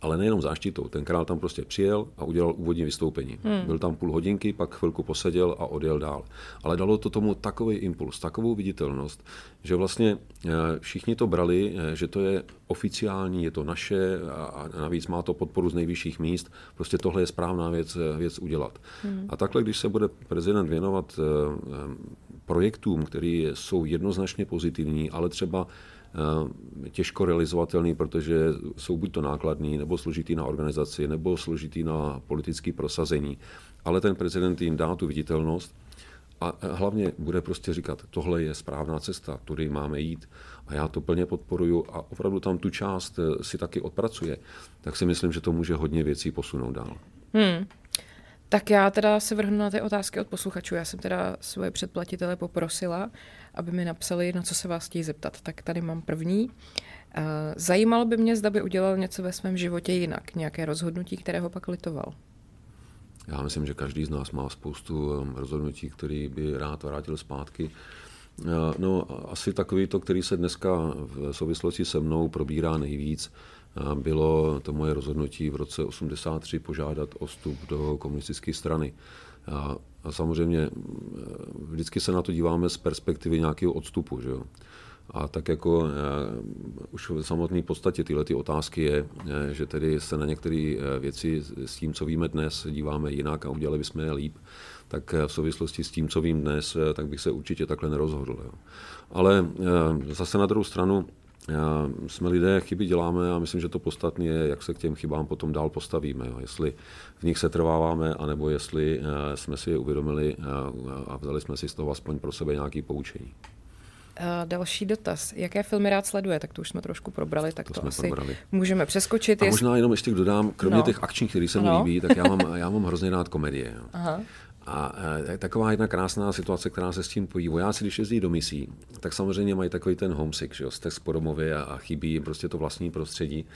ale nejenom záštitou. Ten král tam prostě přijel a udělal úvodní vystoupení. Hmm. Byl tam půl hodinky, pak chvilku poseděl a odjel dál. Ale dalo to tomu takový impuls, takovou viditelnost, že vlastně eh, všichni to brali, eh, že to je oficiální, je to naše a navíc má to podporu z nejvyšších míst. Prostě tohle je správná věc, eh, věc udělat. Hmm. A takhle, když se bude prezident věnovat projektům, které jsou jednoznačně pozitivní, ale třeba těžko realizovatelný, protože jsou buď to nákladný, nebo složitý na organizaci, nebo složitý na politické prosazení. Ale ten prezident jim dá tu viditelnost a hlavně bude prostě říkat, tohle je správná cesta, tudy máme jít a já to plně podporuju a opravdu tam tu část eh, si taky odpracuje, tak si myslím, že to může hodně věcí posunout dál. Hmm. Tak já teda se vrhnu na ty otázky od posluchačů. Já jsem teda svoje předplatitele poprosila, aby mi napsali, na co se vás chtějí zeptat. Tak tady mám první. Eh, zajímalo by mě, zda by udělal něco ve svém životě jinak, nějaké rozhodnutí, které ho pak litoval. Já myslím, že každý z nás má spoustu rozhodnutí, který by rád vrátil zpátky. Eh, no, asi takový to, který se dneska v souvislosti se mnou probírá nejvíc, eh, bylo to moje rozhodnutí v roce 83 požádat o vstup do komunistické strany. Samozřejmě eh, vždycky se na to díváme z perspektivy nějakého odstupu. Že jo? A tak jako uh, už v samotné podstatě tyhle ty otázky je, uh, že tedy se na některé věci s tím, co víme dnes, díváme jinak a udělali bychom je líp, tak v souvislosti s tím, co vím dnes, tak bych se určitě takhle nerozhodl. Jo. Ale zase na druhou stranu, jsme lidé, chyby děláme a myslím, že to podstatné je, jak se k těm chybám potom dál postavíme. Jo. Jestli v nich se trváváme, anebo jestli eh, jsme si je uvědomili eh, a vzali jsme si z toho aspoň pro sebe nějaký poučení. Další dotaz. Jaké filmy rád sleduje? Tak to už jsme trošku probrali, tak to, to asi probrali. můžeme přeskočit. A možná jenom ještě dodám, kromě no. těch akčních, které se mi líbí, tak já mám, já mám hrozně rád komedie. Aha. A e, taková jedna krásná situace, která se s tím pojí. Vojáci, když jezdí do misí, tak samozřejmě mají takový ten homesick, že jo, z po domově a, a chybí jim prostě to vlastní prostředí.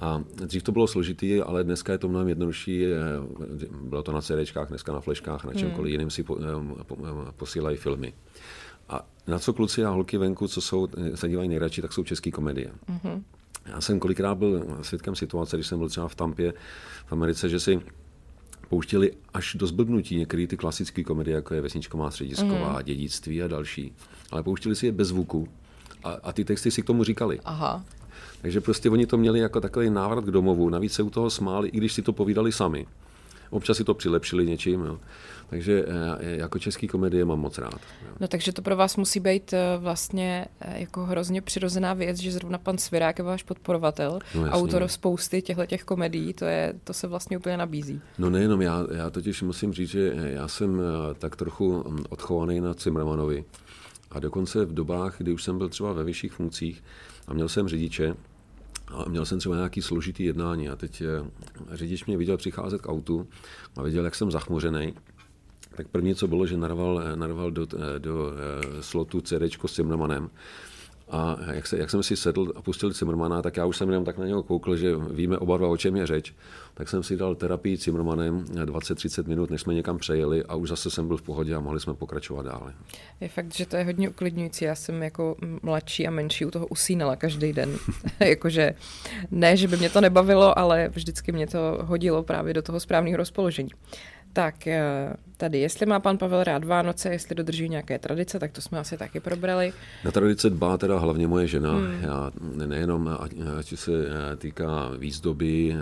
A dřív to bylo složitý, ale dneska je to mnohem jednodušší. E, bylo to na CDčkách, dneska na fleškách, na čemkoliv hmm. jiným si po, e, po, posílají filmy. A na co kluci a holky venku, co jsou, se dívají nejradši, tak jsou české komedie. Mm-hmm. Já jsem kolikrát byl svědkem situace, když jsem byl třeba v Tampě v Americe, že si pouštěli až do zblbnutí některé ty klasické komedie, jako je Vesničková středisková, mm. dědictví a další. Ale pouštěli si je bez zvuku a, a ty texty si k tomu říkali. Aha. Takže prostě oni to měli jako takový návrat k domovu. Navíc se u toho smáli, i když si to povídali sami. Občas si to přilepšili něčím. Jo. Takže eh, jako český komedie mám moc rád. No takže to pro vás musí být eh, vlastně eh, jako hrozně přirozená věc, že zrovna pan Svirák je váš podporovatel, no, autor spousty těchto těch komedií, to, je, to se vlastně úplně nabízí. No nejenom, já, já totiž musím říct, že já jsem tak trochu hm, odchovaný na Cimrmanovi. A dokonce v dobách, kdy už jsem byl třeba ve vyšších funkcích a měl jsem řidiče, a měl jsem třeba nějaký složitý jednání a teď řidič mě viděl přicházet k autu a viděl, jak jsem zachmuřený tak první, co bylo, že narval, narval do, do slotu CD s Zimmermanem. A jak, se, jak jsem si sedl a pustil Zimmermana, tak já už jsem jenom tak na něho koukl, že víme oba dva, o čem je řeč. Tak jsem si dal terapii Zimmermanem 20-30 minut, než jsme někam přejeli a už zase jsem byl v pohodě a mohli jsme pokračovat dále. Je fakt, že to je hodně uklidňující. Já jsem jako mladší a menší u toho usínala každý den. Jakože ne, že by mě to nebavilo, ale vždycky mě to hodilo právě do toho správného rozpoložení. Tak eh, tady, jestli má pan Pavel rád Vánoce, jestli dodrží nějaké tradice, tak to jsme asi taky probrali. Na tradice dbá teda hlavně moje žena. Hmm. Já nejenom, ať se eh, týká výzdoby, eh,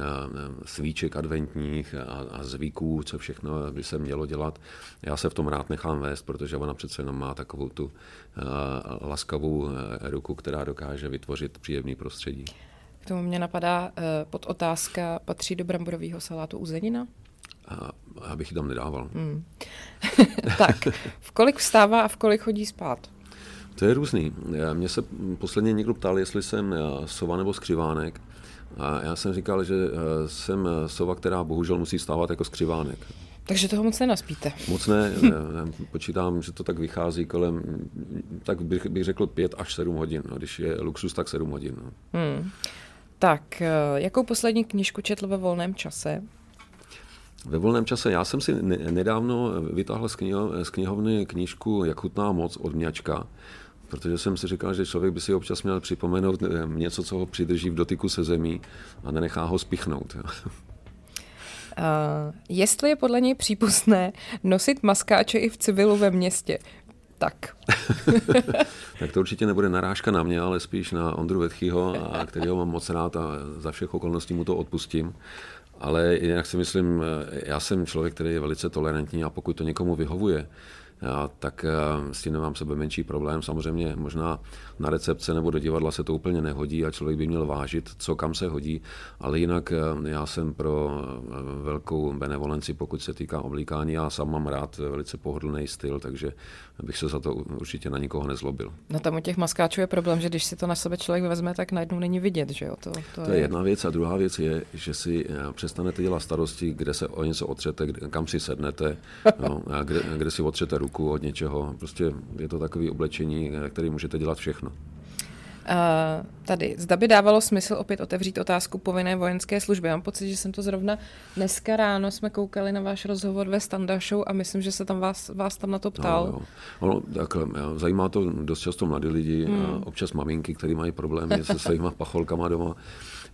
svíček adventních a, a zvyků, co všechno by se mělo dělat. Já se v tom rád nechám vést, protože ona přece jenom má takovou tu laskavou ruku, která dokáže vytvořit příjemný prostředí. K tomu mě napadá pod otázka, patří do bramborového salátu uzenina? A já bych ji tam nedával. Hmm. tak, v kolik vstává a v kolik chodí spát? To je různý. Mě se posledně někdo ptal, jestli jsem sova nebo skřivánek. A já jsem říkal, že eh, jsem sova, která bohužel musí stávat jako skřivánek. Takže toho moc nenaspíte. Moc ne, počítám, že to tak vychází kolem, tak bych, bych řekl pět až sedm hodin. No. Když je luxus, tak sedm hodin. No. Hmm. Tak, eh, jakou poslední knižku četl ve volném čase? Ve volném čase já jsem si nedávno vytáhl z, kniho, z knihovny knížku Jak chutná moc od Mňačka, protože jsem si říkal, že člověk by si občas měl připomenout eh, něco, co ho přidrží v dotyku se zemí a nenechá ho spichnout. Uh, jestli je podle něj přípustné nosit maskáče i v civilu ve městě, tak. tak to určitě nebude narážka na mě, ale spíš na Ondru Vetchyho, a kterého mám moc rád a za všech okolností mu to odpustím. Ale jinak si myslím, eh, já jsem člověk, který je velice tolerantní a pokud to někomu vyhovuje, tak eh, s tím nemám sebe menší problém. Samozřejmě možná na recepce nebo do divadla se to úplně nehodí a člověk by měl vážit, co kam se hodí, ale jinak eh, já jsem pro velkou benevolenci, pokud se týká oblíkání. Já sám mám rád velice pohodlný styl, takže bych se za to určitě na nikoho nezlobil. No tam u těch maskáčů je problém, že když si to na sebe člověk vezme, tak najednou není vidět, že jo? To, to, to je... je jedna věc a druhá věc je, že si eh, přestanete dělat starosti, kde se o něco otřete, kam si sednete, no, a kde, kde si otřete ruku od něčeho. Prostě je to takové oblečení, eh, který můžete dělat všechno. Tady, zda by dávalo smysl opět otevřít otázku povinné vojenské služby. Mám pocit, že jsem to zrovna dneska ráno jsme koukali na váš rozhovor ve Standa Show a myslím, že se tam vás, vás tam na to ptal. No, jo. Ono, tak, zajímá to dost často mladí lidi, hmm. občas maminky, které mají problémy se svými pacholkama doma.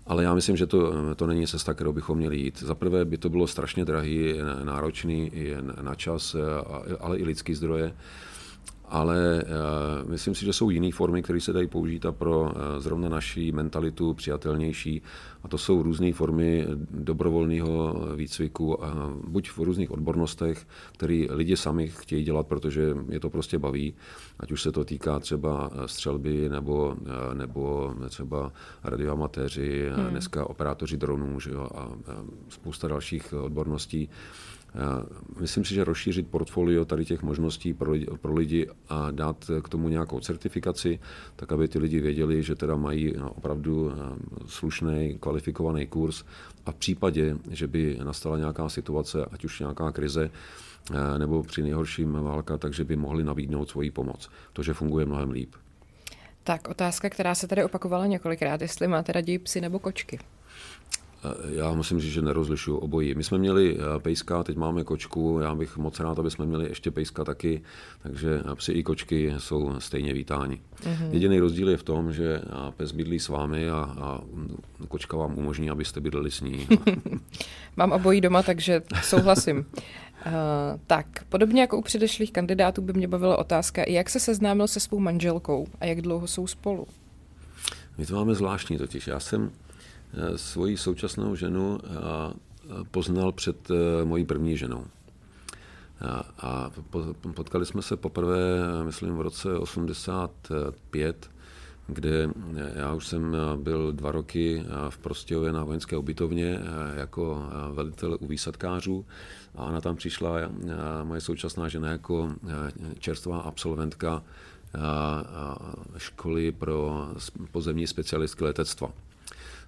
Ale já myslím, že to, to není cesta, kterou bychom měli jít. Za prvé by to bylo strašně drahý, náročný na čas, ale i lidský zdroje ale uh, myslím si, že jsou jiné formy, které se dají použít a pro uh, zrovna naší mentalitu přijatelnější. A to jsou různé formy dobrovolného výcviku, buď v různých odbornostech, které lidi sami chtějí dělat, protože je to prostě baví, ať už se to týká třeba střelby nebo, nebo třeba radioamatéři, hmm. dneska operátoři dronů že jo, a spousta dalších odborností. Myslím si, že rozšířit portfolio tady těch možností pro lidi, pro lidi a dát k tomu nějakou certifikaci, tak aby ty lidi věděli, že teda mají no, opravdu eh, slušný, kvalifikovaný kurz a v případě, že by nastala nějaká situace, ať už nějaká krize, eh, nebo při nejhorším válka, takže by mohli nabídnout svoji pomoc. To, že funguje mnohem líp. Tak otázka, která se tady opakovala několikrát, jestli máte raději psy nebo kočky. Já musím říct, že nerozlišuju obojí. My jsme měli eh, pejska, teď máme kočku, já bych moc rád, aby jsme měli ještě pejska taky, takže psy i kočky jsou stejně vítáni. Mm-hmm. Jediný rozdíl je v tom, že pes bydlí s vámi a, a kočka vám umožní, abyste bydleli s ní. Mám obojí doma, takže souhlasím. Uh, tak, podobně jako u předešlých kandidátů by mě bavila otázka, jak se seznámil se svou manželkou a jak dlouho jsou spolu? My to máme zvláštní totiž. Já jsem Eh, svoji současnou ženu poznal před eh, mojí první ženou. A potkali jsme se poprvé, myslím, v roce 85, kde já už jsem byl dva roky v Prostějově na vojenské ubytovně jako velitel u výsadkářů a ona tam přišla, moje současná žena, jako čerstvá absolventka školy pro pozemní specialistky letectva.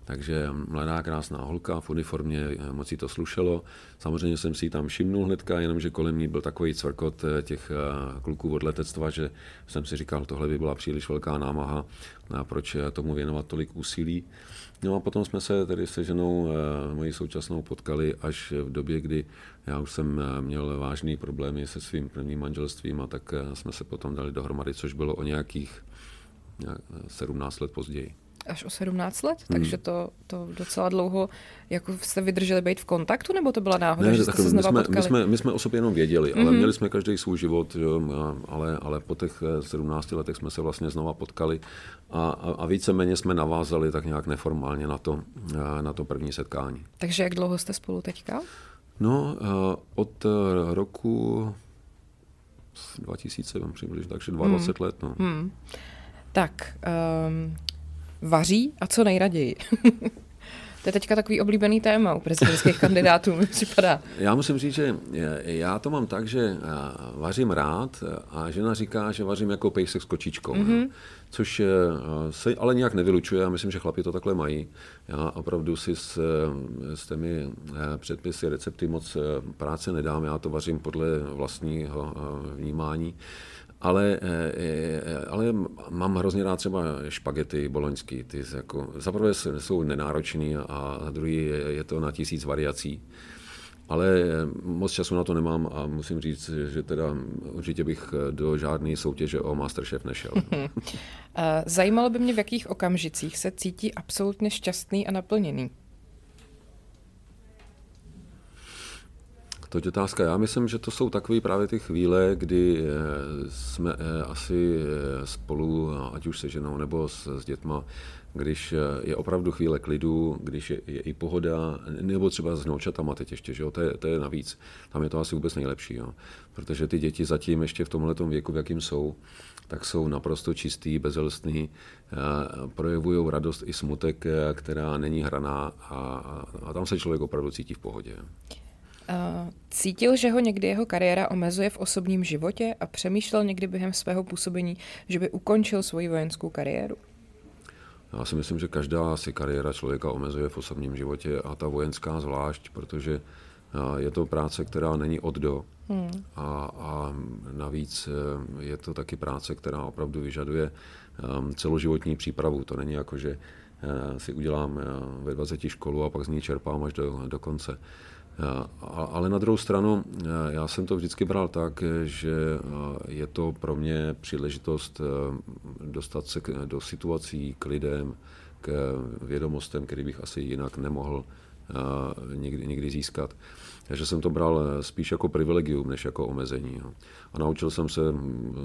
Takže mladá krásná holka v uniformě, moc si to slušelo. Samozřejmě jsem si ji tam všimnul hnedka, jenomže kolem ní byl takový cvrkot těch kluků od letectva, že jsem si říkal, tohle by byla příliš velká námaha, a proč tomu věnovat tolik úsilí. No a potom jsme se tedy se ženou eh, mojí současnou potkali až v době, kdy já už jsem eh, měl vážné problémy se svým prvním manželstvím a tak eh, jsme se potom dali dohromady, což bylo o nějakých 17 let později až o 17 let, hmm. takže to, to docela dlouho, jako jste vydrželi být v kontaktu, nebo to byla náhoda, ne, že jste se znova my jsme, potkali? My jsme, my jsme o sobě jenom věděli, ale mm-hmm. měli jsme každý svůj život, jo, ale, ale po těch 17 letech jsme se vlastně znova potkali a, a, a víceméně jsme navázali tak nějak neformálně na to, na to první setkání. Takže jak dlouho jste spolu teďka? No, od roku 2000 přibližně, takže 22 hmm. let. No. Hmm. Tak, um, vaří a co nejraději. To je teďka takový oblíbený téma u prezidentských kandidátů, mi připadá. Já musím říct, že já to mám tak, že vařím rád a žena říká, že vařím jako pejsek s kočičkou. Mm-hmm. Což se ale nějak nevylučuje, já myslím, že chlapi to takhle mají. Já opravdu si s, s těmi předpisy, recepty moc práce nedám, já to vařím podle vlastního vnímání ale, eh, eh, ale mám hrozně rád třeba špagety boloňský. Ty jako, zaprvé jsou nenáročný a za druhý je, je to na tisíc variací. Ale eh, moc času na to nemám a musím říct, že teda určitě bych do žádné soutěže o Masterchef nešel. Zajímalo by mě, v jakých okamžicích se cítí absolutně šťastný a naplněný. To je otázka. Já myslím, že to jsou takové právě ty chvíle, kdy eh, jsme eh, asi eh, spolu, ať už se ženou nebo s, s dětma, když je opravdu chvíle klidu, když je, je i pohoda, nebo třeba s noučatama teď ještě, že jo, to, je, to je navíc. Tam je to asi vůbec nejlepší, jo. protože ty děti zatím ještě v tomhle věku, v jakým jsou, tak jsou naprosto čistý, bezelstný, projevují radost i smutek, která není hraná a, a tam se člověk opravdu cítí v pohodě. Cítil, že ho někdy jeho kariéra omezuje v osobním životě a přemýšlel někdy během svého působení, že by ukončil svoji vojenskou kariéru? Já si myslím, že každá si kariéra člověka omezuje v osobním životě a ta vojenská zvlášť, protože je to práce, která není od do. Hmm. A, a navíc e, je to taky práce, která opravdu vyžaduje e, celoživotní přípravu. To není jako, že e, si udělám ve 20 školu a pak z ní čerpám až do, do konce. Ale na druhou stranu, já jsem to vždycky bral tak, že je to pro mě příležitost dostat se do situací k lidem, k vědomostem, který bych asi jinak nemohl nikdy, nikdy získat. Takže jsem to bral spíš jako privilegium, než jako omezení. No. A naučil jsem se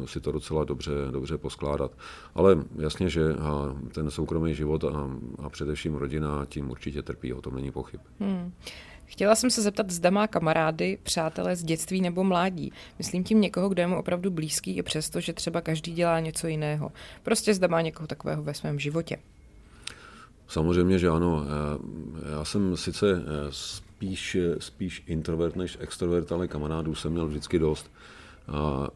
si to docela dobře, dobře poskládat. Ale jasně, že ten soukromý život a, a především rodina tím určitě trpí, o tom není pochyb. Hmm. Chtěla jsem se zeptat, zda má kamarády, přátelé z dětství nebo mládí. Myslím tím někoho, kdo je mu opravdu blízký, i přesto, že třeba každý dělá něco jiného. Prostě zda má někoho takového ve svém životě. Samozřejmě, že ano. Já jsem sice eh, spíš, spíš introvert než extrovert, ale kamarádů jsem měl vždycky dost. A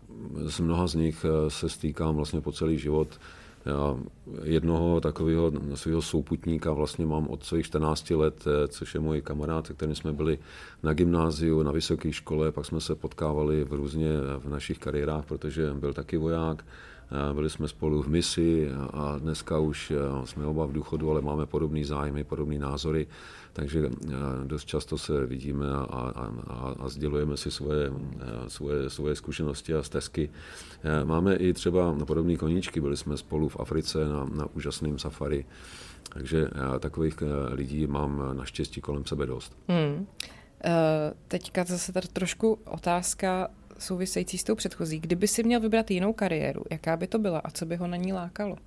z mnoha z nich eh, se stýkám vlastně po celý život. Já jednoho takového svého souputníka vlastně mám od svých 14 let, eh, což je můj kamarád, se kterým jsme byli na gymnáziu, na vysoké škole, pak jsme se potkávali v různě v našich kariérách, protože byl taky voják. Byli jsme spolu v misi a dneska už eh, jsme oba v důchodu, ale máme podobné zájmy, podobné názory, takže eh, dost často se vidíme a, a, a, sdělujeme si svoje, eh, svoje, svoje zkušenosti a stezky. Máme i třeba podobné koníčky, byli jsme spolu v Africe na, na úžasném safari, takže takových lidí mám naštěstí kolem sebe dost. Hmm. Teďka zase tady trošku otázka související s tou předchozí. Kdyby si měl vybrat jinou kariéru, jaká by to byla a co by ho na ní lákalo?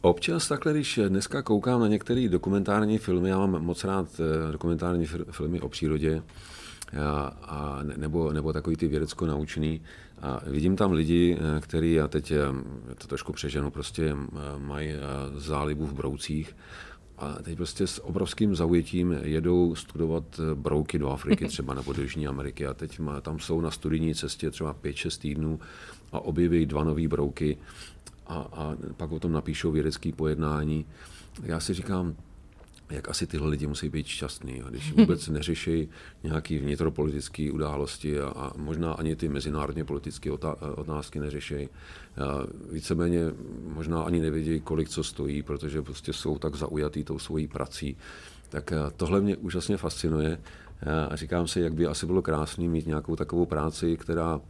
Občas takhle, když dneska koukám na některé dokumentární filmy, já mám moc rád eh, dokumentární filmy o přírodě, a, a nebo, nebo takový ty vědecko-naučný. A vidím tam lidi, eh, kteří, já teď eh, to trošku přeženu, prostě mají zálibu v broucích a teď prostě s obrovským zaujetím jedou studovat eh, brouky do Afriky třeba nebo do Jižní Ameriky a teď má, tam jsou na studijní cestě třeba 5-6 týdnů a objeví dva nové brouky a, a pak o tom napíšou vědecké pojednání. já si říkám, jak asi tyhle lidi musí být šťastní, když vůbec neřeší nějaké vnitropolitické události a, a možná ani ty mezinárodně politické otázky neřeší. Víceméně možná ani nevědí, kolik co stojí, protože prostě jsou tak zaujatý tou svojí prací. Tak tohle mě úžasně fascinuje a říkám si, jak by asi bylo krásné mít nějakou takovou práci, která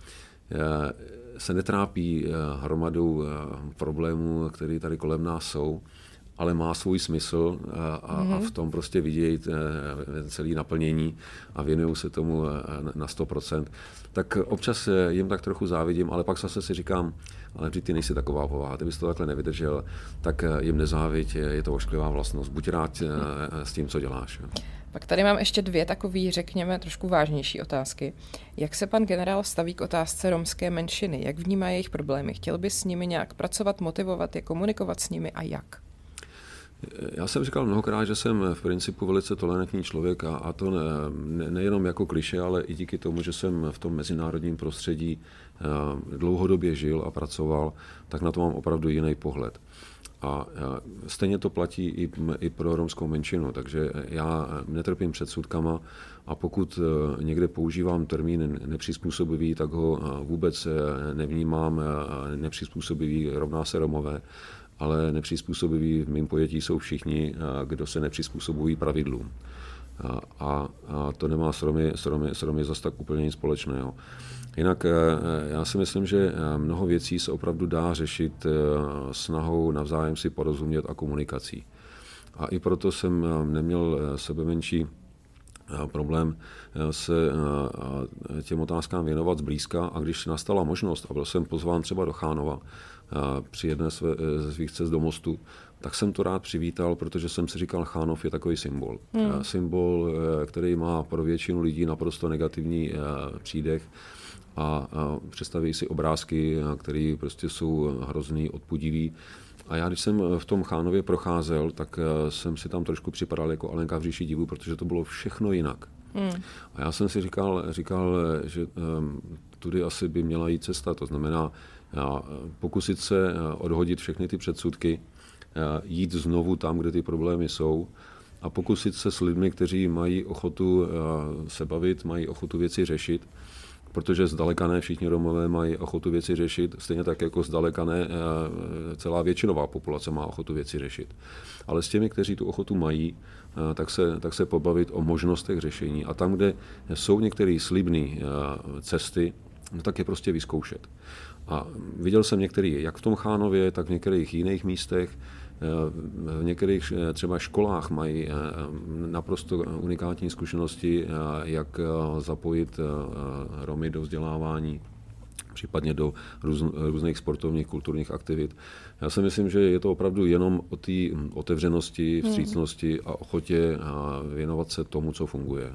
se netrápí hromadou problémů, které tady kolem nás jsou, ale má svůj smysl a, a, mm-hmm. a v tom prostě vidějí eh, celý naplnění a věnují se tomu eh, na 100%. Tak občas eh, jim tak trochu závidím, ale pak zase si říkám, ale ty nejsi taková povaha, ty bys to takhle nevydržel, tak jim nezáviď, je to ošklivá vlastnost. Buď rád s tím, co děláš. Pak tady mám ještě dvě takové, řekněme, trošku vážnější otázky. Jak se pan generál staví k otázce romské menšiny? Jak vnímá jejich problémy? Chtěl by s nimi nějak pracovat, motivovat je, komunikovat s nimi a jak? Já jsem říkal mnohokrát, že jsem v principu velice tolerantní člověk a, a to ne, ne, nejenom jako kliše, ale i díky tomu, že jsem v tom mezinárodním prostředí eh, dlouhodobě žil a pracoval, tak na to mám opravdu jiný pohled. A eh, stejně to platí i, i pro romskou menšinu, takže já netrpím předsudkama a pokud eh, někde používám termín nepřizpůsobivý, tak ho vůbec nevnímám nepřizpůsobivý rovná se Romové ale nepřizpůsobiví v mém pojetí jsou všichni, kdo se nepřizpůsobují pravidlům. A, a, a to nemá s Romy, s, Romy, s Romy zase tak úplně nic společného. Jinak e, já si myslím, že mnoho věcí se opravdu dá řešit snahou navzájem si porozumět a komunikací. A i proto jsem neměl sebe menší problém se těm otázkám věnovat zblízka a když nastala možnost a byl jsem pozván třeba do Chánova, při jedné své, e, ze svých cest do mostu, tak jsem to rád přivítal, protože jsem si říkal, Chánov je takový symbol. Hmm. Symbol, e, který má pro většinu lidí naprosto negativní přídech a, představí si obrázky, které prostě jsou hrozný, odpudivý. A já, když jsem v tom Chánově procházel, tak jsem si tam trošku připadal jako Alenka v říši divu, protože to bylo všechno jinak. Hmm. A já jsem si říkal, říkal že um, tudy asi by měla jít cesta. To znamená, pokusit se odhodit všechny ty předsudky, jít znovu tam, kde ty problémy jsou a pokusit se s lidmi, kteří mají ochotu se bavit, mají ochotu věci řešit, protože zdaleka ne všichni Romové mají ochotu věci řešit, stejně tak jako zdaleka ne celá většinová populace má ochotu věci řešit. Ale s těmi, kteří tu ochotu mají, tak se, tak se pobavit o možnostech řešení. A tam, kde jsou některé slibné cesty, no tak je prostě vyzkoušet. A viděl jsem některý, jak v tom Chánově, tak v některých jiných místech, v některých eh, třeba školách mají eh, naprosto unikátní zkušenosti, eh, jak zapojit Romy do vzdělávání případně do růz, různých sportovních, kulturních aktivit. Já si myslím, že je to opravdu jenom o té otevřenosti, hmm. vstřícnosti a ochotě věnovat se tomu, co funguje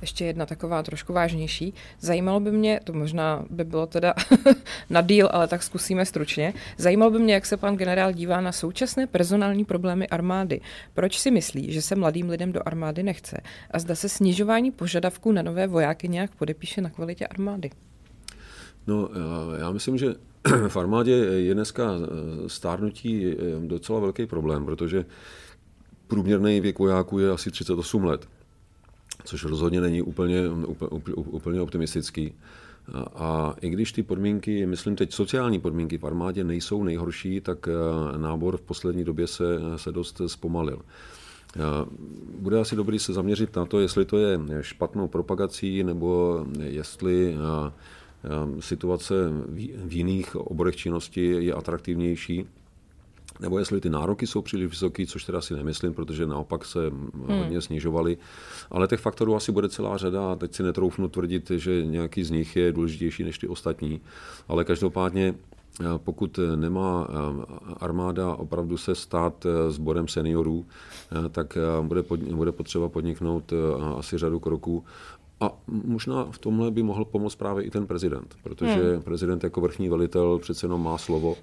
ještě jedna taková trošku vážnější. Zajímalo by mě, to možná by bylo teda na díl, ale tak zkusíme stručně. Zajímalo by mě, jak se pan generál dívá na současné personální problémy armády. Proč si myslí, že se mladým lidem do armády nechce? A zda se snižování požadavků na nové vojáky nějak podepíše na kvalitě armády? No, já myslím, že v armádě je dneska stárnutí docela velký problém, protože průměrný věk vojáků je asi 38 let což rozhodně není úplně, úplně, úplně optimistický. A, i když ty podmínky, myslím teď sociální podmínky v armádě nejsou nejhorší, tak eh, nábor v poslední době se, se dost zpomalil. Eh, bude asi dobrý se zaměřit na to, jestli to je špatnou propagací, nebo jestli eh, situace v jiných oborech činnosti je atraktivnější nebo jestli ty nároky jsou příliš vysoké, což teda si nemyslím, protože naopak se hmm. hodně snižovaly. Ale těch faktorů asi bude celá řada a teď si netroufnu tvrdit, že nějaký z nich je důležitější než ty ostatní. Ale každopádně eh, pokud nemá eh, armáda opravdu se stát eh, sborem seniorů, tak bude, pod, bude potřeba podniknout asi řadu kroků. A možná v tomhle by mohl pomoct právě i ten prezident, protože hmm. prezident jako vrchní velitel přece jenom má slovo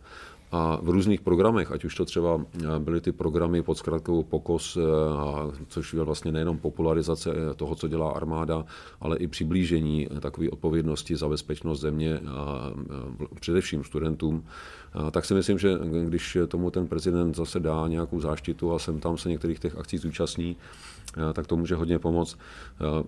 A v různých programech, ať už to třeba byly ty programy pod zkratkou POKOS, což je vlastně nejenom popularizace toho, co dělá armáda, ale i přiblížení takové odpovědnosti za bezpečnost země, především studentům, tak si myslím, že když tomu ten prezident zase dá nějakou záštitu a sem tam se některých těch akcí zúčastní, tak to může hodně pomoct.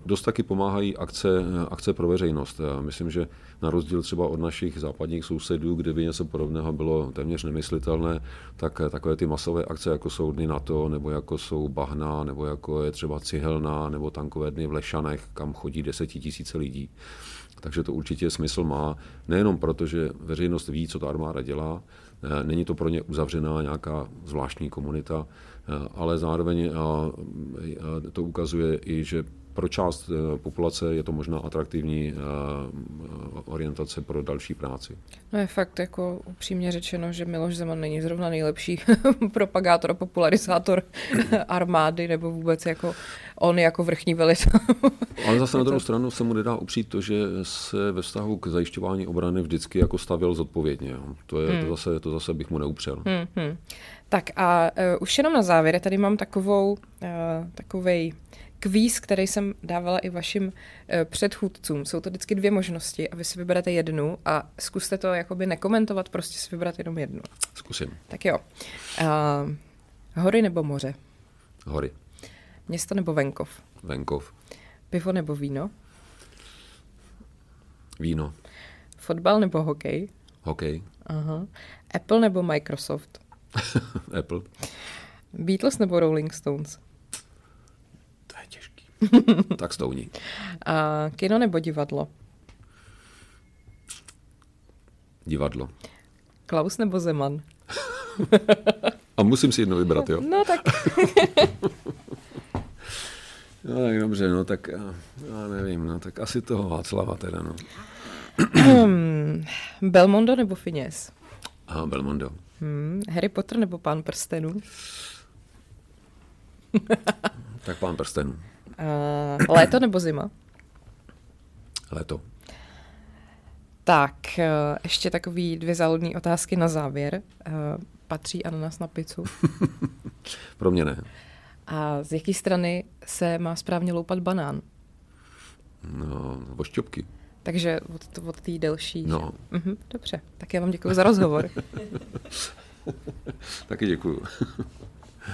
Dost taky pomáhají akce, akce pro veřejnost. Myslím, že na rozdíl třeba od našich západních sousedů, kde by něco podobného bylo téměř nemyslitelné, tak takové ty masové akce, jako jsou dny NATO, nebo jako jsou Bahna, nebo jako je třeba Cihelna, nebo tankové dny v Lešanech, kam chodí desetitisíce lidí. Takže to určitě smysl má, nejenom proto, že veřejnost ví, co ta armáda dělá, eh, není to pro ně uzavřená nějaká zvláštní komunita, eh, ale zároveň to ukazuje i, že pro část eh, populace je to možná atraktivní orientace pro další práci. No je fakt jako upřímně řečeno, že Miloš Zeman není zrovna nejlepší propagátor a popularizátor armády nebo vůbec jako on jako vrchní velitel. Ale zase na druhou stranu se mu nedá upřít to, že se ve vztahu k zajišťování obrany vždycky jako stavil zodpovědně. To, je, hmm. to, zase, to zase bych mu neupřel. Hmm, hmm. Tak a uh, už jenom na závěr, tady mám takovou, uh, takovej kvíz, který jsem dávala i vašim uh, předchůdcům. Jsou to vždycky dvě možnosti a vy si vyberete jednu a zkuste to jakoby nekomentovat, prostě si vybrat jenom jednu. Zkusím. Tak jo. Uh, hory nebo moře? Hory. Město nebo venkov? Venkov. Pivo nebo víno? Víno. Fotbal nebo hokej? Hokej. Aha. Apple nebo Microsoft? Apple. Beatles nebo Rolling Stones? Tak stouní. A kino nebo divadlo? Divadlo. Klaus nebo Zeman? A musím si jedno vybrat, jo? No tak. No tak dobře, no tak já, já nevím, no tak asi toho Václava teda, no. Belmondo nebo Finěs? Aha, Belmondo. Hmm, Harry Potter nebo Pán prstenů? tak Pán prstenů. Uh, léto nebo zima? Léto. Tak, uh, ještě takový dvě záludné otázky na závěr. Uh, patří ananas na pizzu? Pro mě ne. A z jaké strany se má správně loupat banán? No, ošťopky. Takže od, od té delší. No. Mhm, dobře, tak já vám děkuji za rozhovor. Taky děkuji.